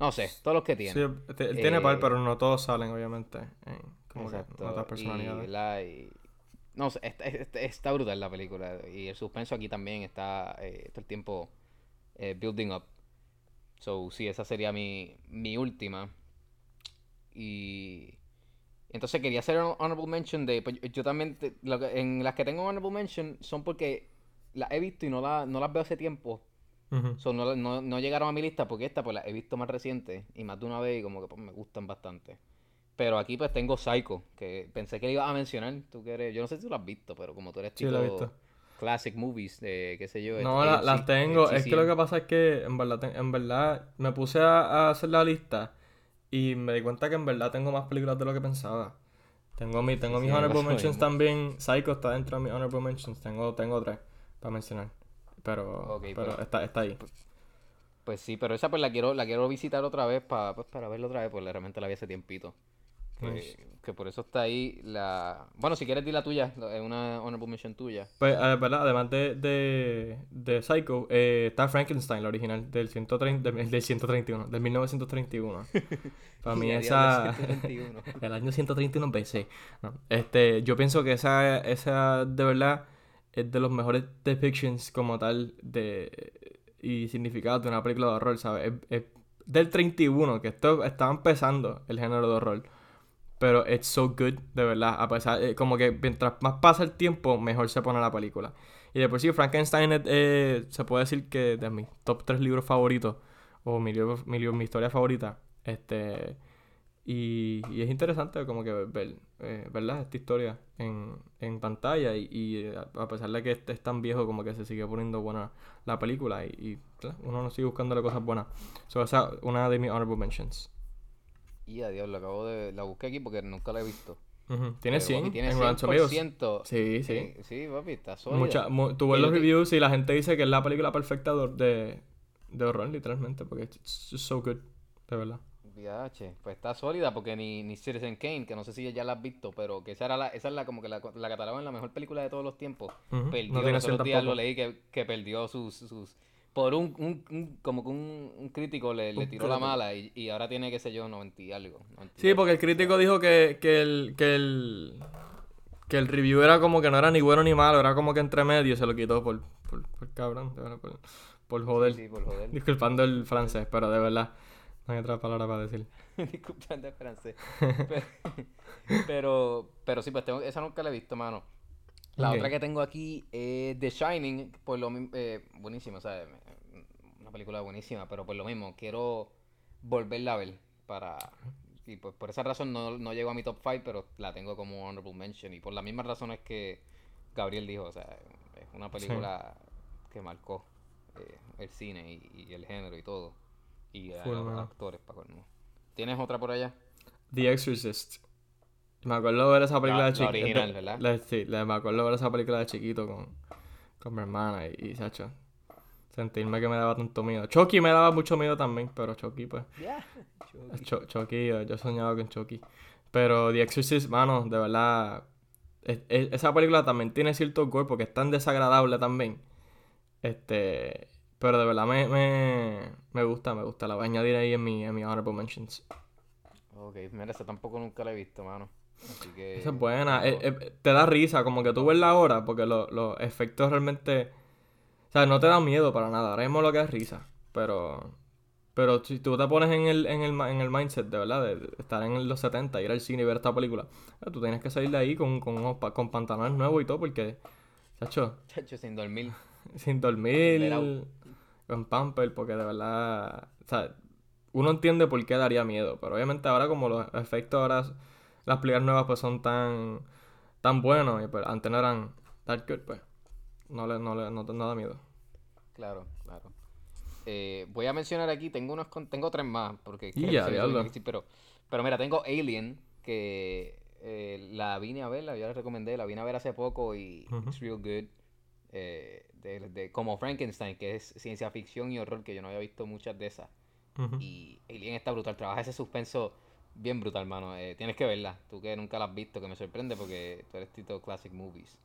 No sé, todos los que tiene. Sí, él tiene par, Eh, pero no todos salen, obviamente. En, como Exacto. que y- no está, está- está brutal la película. Y el suspenso aquí también está eh, todo el tiempo eh, building up. So, sí, esa sería mi, mi última. Y entonces quería hacer un honorable mention de. pues, yo, también. te- lo que- en las que tengo honorable mention son porque las he visto y no, la- no las veo hace tiempo. Ujú. So, no, no, no llegaron a mi lista porque esta pues la he visto más reciente y más de una vez y como que pues, me gustan bastante. Pero aquí pues tengo Psycho, que pensé que le ibas a mencionar. Tú que eres, yo no sé si tú lo has visto, pero como tú eres Sí, tipo la he visto. classic movies, de qué sé yo. No, este, la- las tengo. Es que lo que pasa es que en verdad, en verdad me puse a, a hacer la lista y me di cuenta que en verdad tengo más películas de lo que pensaba. Tengo, mi, tengo Sí, mis honorable mentions también. Psycho está dentro de mis honorable mentions. Tengo, tengo tres para mencionar. Pero, pero pues- está, está ahí. Pues sí, pero esa pues la quiero, la quiero visitar otra vez para, pues, para verla otra vez, porque realmente la vi hace tiempito. Que, Nice. que por eso está ahí la... Bueno, si quieres di la tuya, es una honorable mention tuya. Pues, eh, ¿verdad? Además de, de, de Psycho, eh, está Frankenstein, la original, del, 130, del, del 131, del 1931. Para mí esa... diablo, 131. el año 131 BC. No, este, yo pienso que esa, esa de verdad es de los mejores depictions como tal de y significados de una película de horror, ¿sabes? Es, es del 31, que esto estaba empezando el género de horror. Pero it's so good, de verdad. A pesar, eh, como que mientras más pasa el tiempo, mejor se pone la película. Y de por sí, Frankenstein eh, se puede decir que de mis top 3 libros favoritos, o mi, libro- mi, libro- mi historia favorita, este, Y, y es interesante como que ver, eh, ¿verdad? Esta historia en, en pantalla y, y, eh, a pesar de que este es tan viejo como que se sigue poniendo buena la película y, y, uno no sigue buscándole cosas buenas. So, esa es una de mis honorable mentions. Y a Dios, lo acabo de... La busqué aquí porque nunca la he visto. Tiene Pero, 100 papi, tiene en Rotten Tomatoes. 100%. Sí, sí. Eh, sí, papi, está sólida. Mucha, mu- tú ves los te- reviews y la gente dice que es la película perfecta de, horror, literalmente, porque just so good, de verdad. VH, pues está sólida porque ni, ni Citizen Kane, que no sé si ya la has visto, pero que esa era la, esa es la como que la, la catalogan la mejor película de todos los tiempos. Ujú, Perdió, no los días lo leí que, que perdió sus, sus por un, un, un- como que un, un crítico le, le tiró la mala y, y ahora tiene, qué sé yo, 90 y algo. 90 y Sí, porque el crítico dijo que, que el, que el que el review era como que no era ni bueno ni malo, era como que entre medio se lo quitó por, por, por cabrón, de verdad, por, por joder. Sí, por joder. Disculpando el francés, pero de verdad, no hay otra palabra para decir. Disculpen de francés. Pero, pero, pero sí, pues tengo, esa nunca la he visto, mano. La otra que tengo aquí es The Shining, por lo mismo, eh, buenísima, ¿sabes? Una película buenísima, pero por lo mismo, quiero volverla a ver para... Y pues por esa razón no, no llegó a mi top 5, pero la tengo como honorable mention. Y por las mismas razones que Gabriel dijo, o sea, es una película que marcó eh, el cine y, y el género y todo. Y a los actores, para colmo. ¿Tienes otra por allá? The Exorcist. Me acuerdo ver esa película La- de la chiquito. original, ¿verdad? La- sí, la- me acuerdo ver esa película de chiquito con, con mi hermana y, y Sacho. Sentirme que me daba tanto miedo. Chucky me daba mucho miedo también, pero Chucky, pues. Cho- Chucky, yo, yo soñaba con Chucky. Pero The Exorcist, mano, de verdad. es- es- esa película también tiene cierto gore porque es tan desagradable también. Este. Pero de verdad me, me, me gusta, me gusta. La voy a añadir ahí en mi, en mi honorable mentions. Ok, mira, esa tampoco nunca la he visto, mano. Así que... Esa es buena. eh, eh, te da risa, como que tú ves la hora, porque lo- los efectos realmente. O sea, no te da miedo para nada. Ahora mismo lo que es risa. Pero. Pero si tú te pones en el, en el, en el mindset, de verdad, de, estar en los 70, ir al cine y ver esta película, eh, tú tienes que salir de ahí con, con, unos con pantalones nuevos y todo, porque. Chacho, Chacho, sin dormir. sin dormir, con pamper, porque de verdad, o sea, uno entiende por qué daría miedo, pero obviamente ahora como los efectos ahora, las películas nuevas pues son tan, tan buenos y pues antes no eran that good, pues, no le, no le, no, no da miedo. Claro, claro. Eh, voy a mencionar aquí, tengo unos con- tengo tres más, porque pero, pero mira, tengo Alien, que eh, la vine a ver, la, yo la recomendé, la vine a ver hace poco y it's real good. Eh, de, de- como Frankenstein, que es ciencia ficción y horror, que yo no había visto muchas de esas. Y Alien está brutal, trabaja ese suspenso bien brutal, mano. Eh, tienes que verla, tú que nunca la has visto, que me sorprende porque tú eres Tito Classic Movies.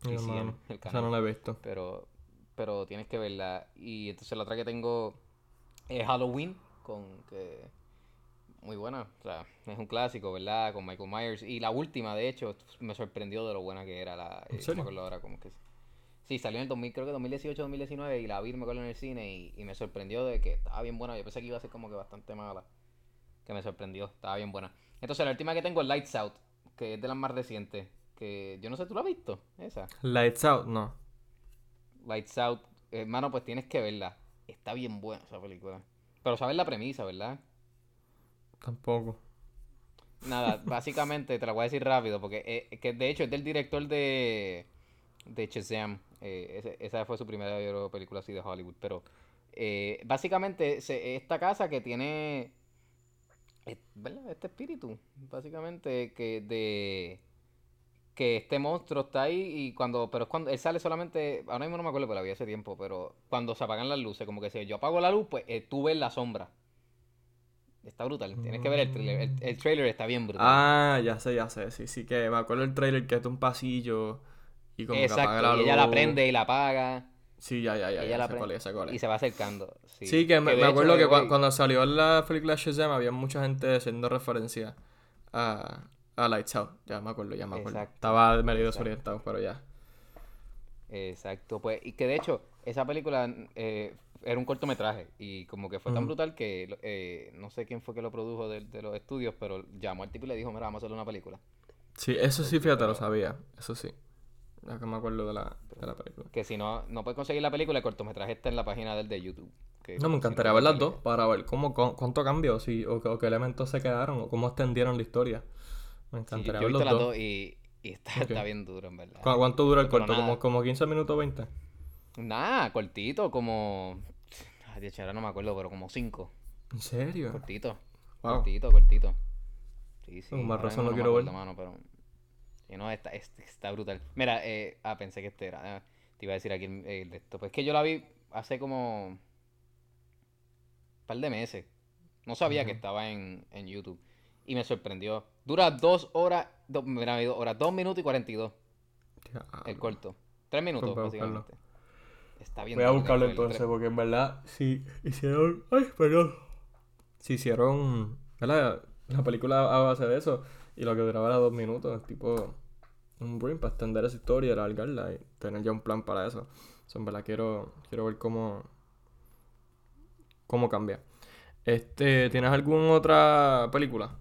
TCM, hermano, el canal. no la he visto. Pero, pero tienes que verla. Y entonces la otra que tengo es Halloween, con que muy buena. O sea, es un clásico, ¿verdad? Con Michael Myers. Y la última, de hecho, me sorprendió de lo buena que era la. ¿En eh, no serio? me acuerdo ahora cómo que. Sí, salió en el 2000, creo que 2018, 2019, y la vi, me acuerdo en el cine, y, y me sorprendió de que estaba bien buena. Yo pensé que iba a ser como que bastante mala. Que me sorprendió, estaba bien buena. Entonces, la última que tengo es Lights Out, que es de las más recientes. Que yo no sé, ¿tú la has visto? Esa. Lights Out, no. Lights Out, hermano, pues tienes que verla. Está bien buena esa película. Pero sabes la premisa, ¿verdad? Tampoco. Nada, básicamente te la voy a decir rápido, porque eh, que de hecho es del director de, de Shazam. Eh, ese- esa fue su primera película así de Hollywood. Pero eh, básicamente se- esta casa que tiene eh, ¿verdad? este espíritu, básicamente que de que este monstruo está ahí y cuando, pero es cuando él sale solamente, ahora mismo no me acuerdo, pero la vi hace tiempo, pero cuando se apagan las luces, como que si yo apago la luz, pues eh, tú ves la sombra. Está brutal, tienes que ver el trailer, el, el trailer está bien brutal. Ah, ya sé, ya sé. Sí, sí, que me acuerdo el trailer que es un pasillo y como que apaga Exacto, la y ella la luz. prende y la apaga, Sí, ya, ya, ya. ella ya la cuál es, cuál es. y se va acercando. Sí, Sí, que me, acuerdo que cuando salió la película Shazam había mucha gente haciendo referencia a, a Lights Out. Ya me acuerdo, ya me acuerdo. Exacto, Estaba medio desorientado, pero ya. Exacto, pues, y que de hecho, esa película eh, era un cortometraje y como que fue tan brutal que eh, no sé quién fue que lo produjo de, de los estudios, pero llamó al tipo y le dijo, mira, vamos a hacerle una película. Sí, eso sí, fíjate, lo sabía. Eso sí. Que me acuerdo de la, de la película. Que si no, no puedes conseguir la película, el cortometraje está en la página del de YouTube. que No, me si encantaría puedes ver las dos para ver cómo, cu- cuánto cambió si, o, qué- o qué elementos se quedaron o cómo extendieron la historia. Me Sí, encantaría yo he ver visto los las dos. y, y está, bien duro, en verdad. ¿Cu- ¿Cuánto dura el corto? ¿Como, como 15 minutos 20? Nada, cortito, como. Ay, ahora no me acuerdo, pero como cinco. ¿En serio? Cortito. Wow. Cortito, cortito. Sí, sí. Con más razón no quiero ver. acuerdo, mano, pero. Y no, está, es- está brutal. Mira, eh, ah, pensé que este era. ah, te iba a decir aquí el, el de esto. Pues que yo la vi hace como. Un par de meses. No sabía que estaba en, en YouTube. Y me sorprendió. Dura dos horas. Do, mira, dos horas, dos minutos y cuarenta y dos. El corto. Tres minutos, básicamente. Está bien Voy a buscarlo entonces porque en verdad si hicieron... Ay, perdón. Si hicieron... ¿Verdad? La película a base de eso y lo que duraba era dos minutos. Tipo un brain para extender esa historia, alargarla y tener ya un plan para eso. So, en verdad quiero, quiero ver cómo... Cómo cambia. Este, ¿tienes alguna otra película?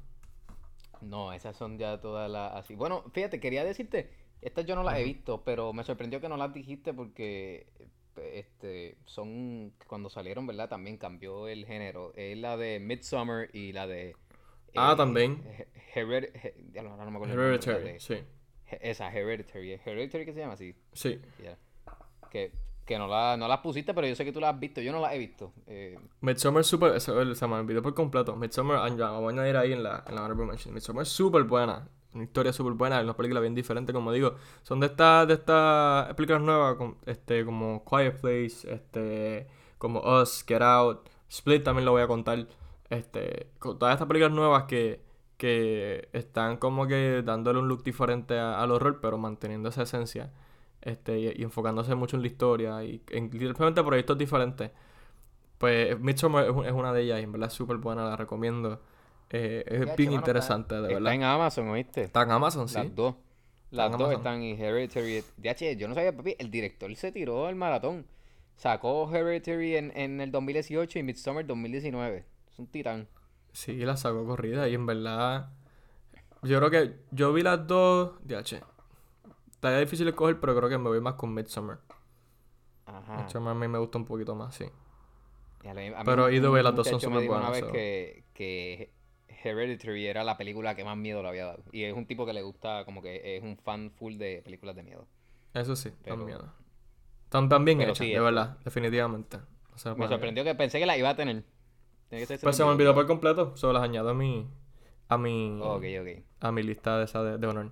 No, esas son ya todas las así. Bueno, fíjate, quería decirte, estas yo no las he visto, pero me sorprendió que no las dijiste porque este son cuando salieron, ¿verdad? También cambió el género. Es la de Midsommar y la de Ah, eh, también. He- Hered- He- ya no, ahora no me acuerdo el nombre, la Hereditary, sí. He- esa Hereditary, Hereditary que se llama así. Sí. Que, que no, la, no las pusiste, pero yo sé que tú las has visto. Yo no las he visto. Eh, Midsommar super, eso, se me olvidó por completo. Midsommar, ah, ya, voy a añadir ahí en la, en la honorable mention. Midsommar es súper buena. Una historia súper buena, es una película bien diferente, como digo. Son de estas de estas películas nuevas, este, como Quiet Place, este, como Us, Get Out, Split también lo voy a contar. Este, con todas estas películas nuevas que, que están como que dándole un look diferente a- al horror, pero manteniendo esa esencia. Este, y, y enfocándose mucho en la historia y en literalmente proyectos diferentes. Pues Midsommar es, un- es una de ellas y en verdad es súper buena, la recomiendo. Eh, es ya, bien interesante, de está, verdad. está en Amazon, ¿oíste? Está en Amazon, sí. Las dos. Las dos están en Hereditary. DH, yo no sabía, papi. El director se tiró el maratón. Sacó Hereditary en, en el 2018 y Midsommar 2019. Es un titán. Sí, la sacó corrida y en verdad. Yo creo que yo vi las dos. DH. Está difícil escoger, pero creo que me voy más con Midsommar. Ajá. Midsommar a mí me gusta un poquito más, sí. A la- a mí Pero las dos son súper dijo una buenas, vez que, que Hereditary era la película que más miedo le había dado. Y es un tipo que le gusta, como que es un fan full de películas de miedo. Eso sí, Pero- también. Están tan bien pero hechas, sí, de verdad, definitivamente. Me sorprendió que pensé que la iba a tener. Tiene que ser Pues se me olvidó por completo, solo las añado a mi. a mi. Ok, ok. a mi lista de esa de, de honor.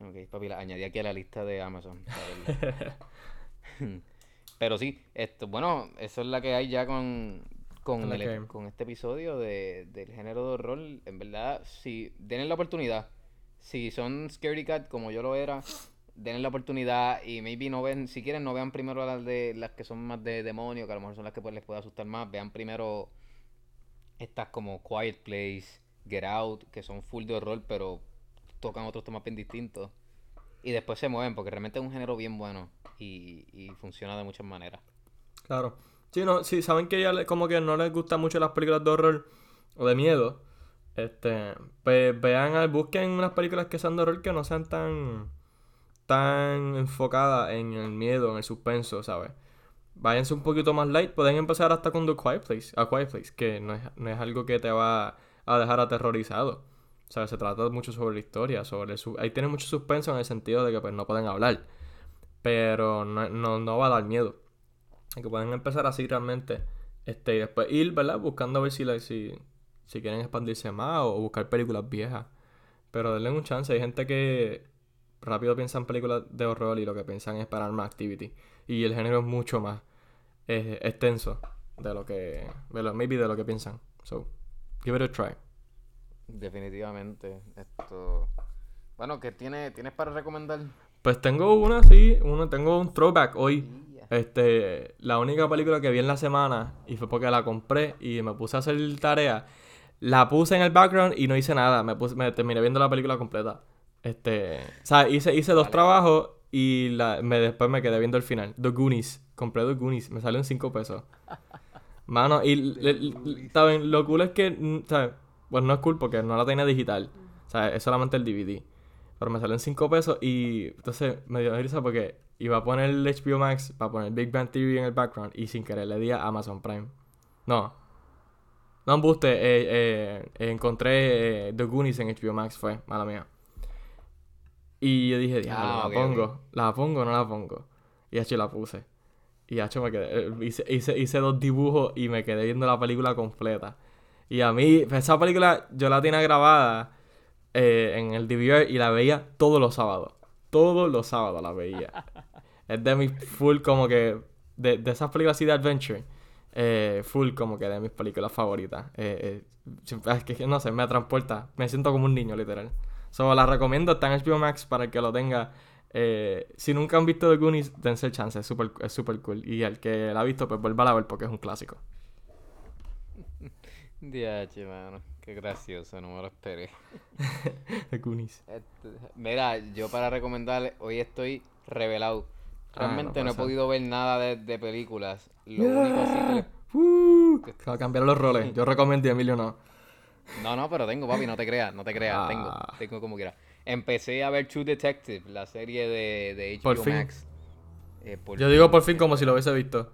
Ok, papi, la añadí aquí a la lista de Amazon. Pero sí, esto, bueno, eso es la que hay ya con, con, el- que con este episodio de, del género de horror. En verdad, si denle la oportunidad. Si son Scary Cat como yo lo era, denle la oportunidad y maybe no ven, si quieren no vean primero las de las que son más de demonio, que a lo mejor son las que pues, les puede asustar más. Vean primero estas como Quiet Place, Get Out, que son full de horror, pero tocan otros temas bien distintos. Y después se mueven, porque realmente es un género bien bueno y, y funciona de muchas maneras. Claro. Sí, no, sí, saben que ya le- como que no les gustan mucho las películas de horror o de miedo. Este, pues vean, busquen unas películas que sean de horror que no sean tan tan enfocadas en el miedo, en el suspenso, ¿sabes? Váyanse un poquito más light, pueden empezar hasta con The Quiet Place, A Quiet Place, que no es, no es algo que te va a dejar aterrorizado. O sea, se trata mucho sobre la historia, sobre ahí tiene mucho suspenso en el sentido de que pues no pueden hablar, pero no, no, no va a dar miedo. Que pueden empezar así realmente. Este, y después ir, ¿verdad? Buscando a ver si, si, si quieren expandirse más o, buscar películas viejas. Pero denle un chance. Hay gente que rápido piensa en películas de horror y lo que piensan es Paranormal Activity. Y el género es mucho más eh, extenso de lo que, de lo, maybe de lo que piensan. So, give it a try. Definitivamente. Esto. Bueno, ¿qué tiene, tienes para recomendar? Pues tengo una, sí, uno, tengo un throwback hoy. Este, la única película que vi en la semana y fue porque la compré y me puse a hacer tarea. La puse en el background y no hice nada. Me, puse, me terminé viendo la película completa. Este, o sea, hice, hice dos Vale. trabajos y la, me, después me quedé viendo el final. The Goonies. Compré The Goonies. Me salió en 5 pesos. Mano, y ¿saben? Lo cool es que, ¿sabes? Pues no es cool porque no la tenía digital. O sea, es solamente el DVD. pero me salió en 5 pesos y entonces me dio risa porque iba a poner el HBO Max para poner Big Bang Theory en el background y sin querer le di a Amazon Prime. No. No embuste, eh, eh, encontré eh, The Goonies en HBO Max, fue, mala mía. Y yo dije, diablo, Ah, ¿la pongo? ¿La pongo o no la pongo? Y hecho la puse. Y hecho me quedé, eh, hice, hice, hice dos dibujos y me quedé viendo la película completa. Y a mí, esa película yo la tenía grabada eh, en el DVR y la veía todos los sábados. Todos los sábados la veía. es de mis full como que, de, de esas películas así de adventure, eh, full como que de mis películas favoritas. Eh, eh, es que no sé, me transporta. Me siento como un niño, literal. So, la recomiendo, está en HBO Max para el que lo tenga. Eh, si nunca han visto The Goonies, dense el chance, es súper es super cool. Y el que la ha visto, pues vuelva a ver porque es un clásico. DH, mano. Qué gracioso, no me lo esperé. The Goonies. Este, mira, yo para recomendarle, hoy estoy revelado. Ah, Realmente no no, he podido ver nada de, de películas. Lo único así que Uh, a los roles. Yo recomiendo y Emilio no. No, no, pero tengo, papi, no te creas, no te creas, Ah. tengo, tengo como quiera. Empecé a ver True Detective, la serie de, de HBO Por fin. Max. Eh, por Yo digo por fin como si lo hubiese visto.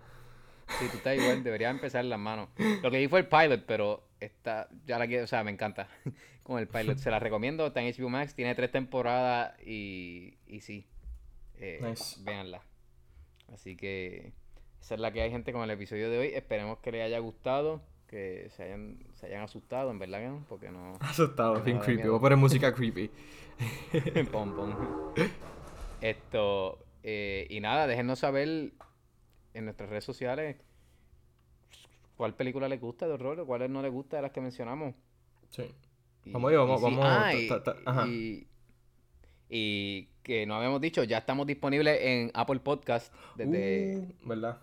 Sí, tú estás igual, deberías empezar las manos. Lo que vi fue el pilot, pero está, ya la quiero, o sea, me encanta con el pilot. Se la recomiendo, está en HBO Max, tiene tres temporadas y, y sí, eh, Nice. véanla. Así que esa es la que hay gente con el episodio de hoy. Esperemos que les haya gustado, que se hayan, se hayan asustado, en verdad que no, porque no... Asustado, bien creepy. miedo. Voy a poner música creepy. Pom, pom. Esto, eh, y nada, déjenos saber en nuestras redes sociales cuál película les gusta de horror o cuáles no les gusta de las que mencionamos. Sí. Y- Vamos vamos- y sí- vamos, ah, ta- ajá. y- y que no habíamos dicho, ya estamos disponibles en Apple Podcast desde, Uh, ¿Verdad?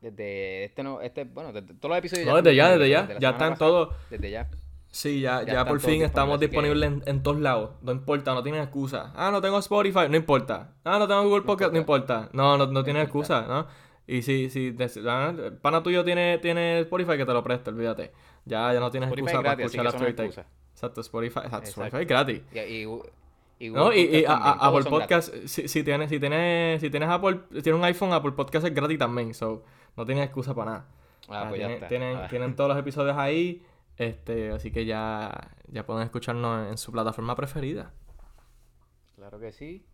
Desde este no, este, bueno, desde todos los episodios No, desde ya, desde ya. desde la Ya están pasada, todos. Desde ya. Sí, ya, Ya por fin estamos disponibles, que- en, en todos lados. No importa, no tienes excusa. Ah, no tengo Spotify, no importa. Ah, no tengo Google Podcast, no importa. No, no, no tienes excusa, ¿no? Y si, si ah, el pana tuyo tiene, tiene Spotify, que te lo preste, olvídate. Ya, ya no tienes Spotify excusa para escuchar no Take. excusa. Exacto, Spotify, exacto, Exacto. Spotify gratis. Y, y, y No, y, a- a- Apple Podcast, si, si tienes, si tienes, si tienes Apple, si tienes un iPhone, Apple Podcast es gratis también, so no tienes excusa para nada. Ah, pues ya tienen, está. tienen, Ah. tienen todos los episodios ahí, este, así que ya, ya pueden escucharnos en su plataforma preferida. Claro que sí.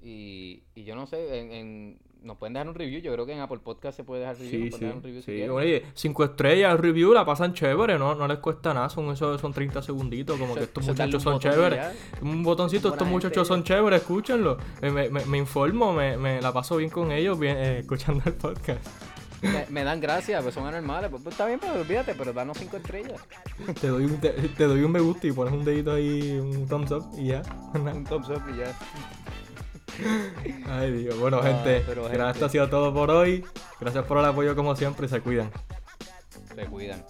Y, y yo no sé, en, en- nos pueden dejar un review. Yo creo que en Apple Podcast se puede dejar review. Sí, nos sí, dejar un review si sí. quieren. Oye, cinco estrellas, review, la pasan chévere, no, no les cuesta nada, son esos, son 30 segunditos, como que Eso- estos eso muchachos son chéveres. Un botoncito, estos muchachos son chéveres, escúchenlo. Me, me, me- me informo, me, me la paso bien con ellos, bien, eh, escuchando el podcast. Me, me dan gracias, pues son anormales. Pues, pues, está bien, pero olvídate, pero danos cinco estrellas. Te doy, un, te, te doy un me gusta y pones un dedito ahí, un thumbs up y ya. Un thumbs up y ya. Ay, Dios. Bueno, Ah, gente, pero, gracias, gente. esto ha sido todo por hoy. Gracias por el apoyo como siempre y se cuidan. Se cuidan.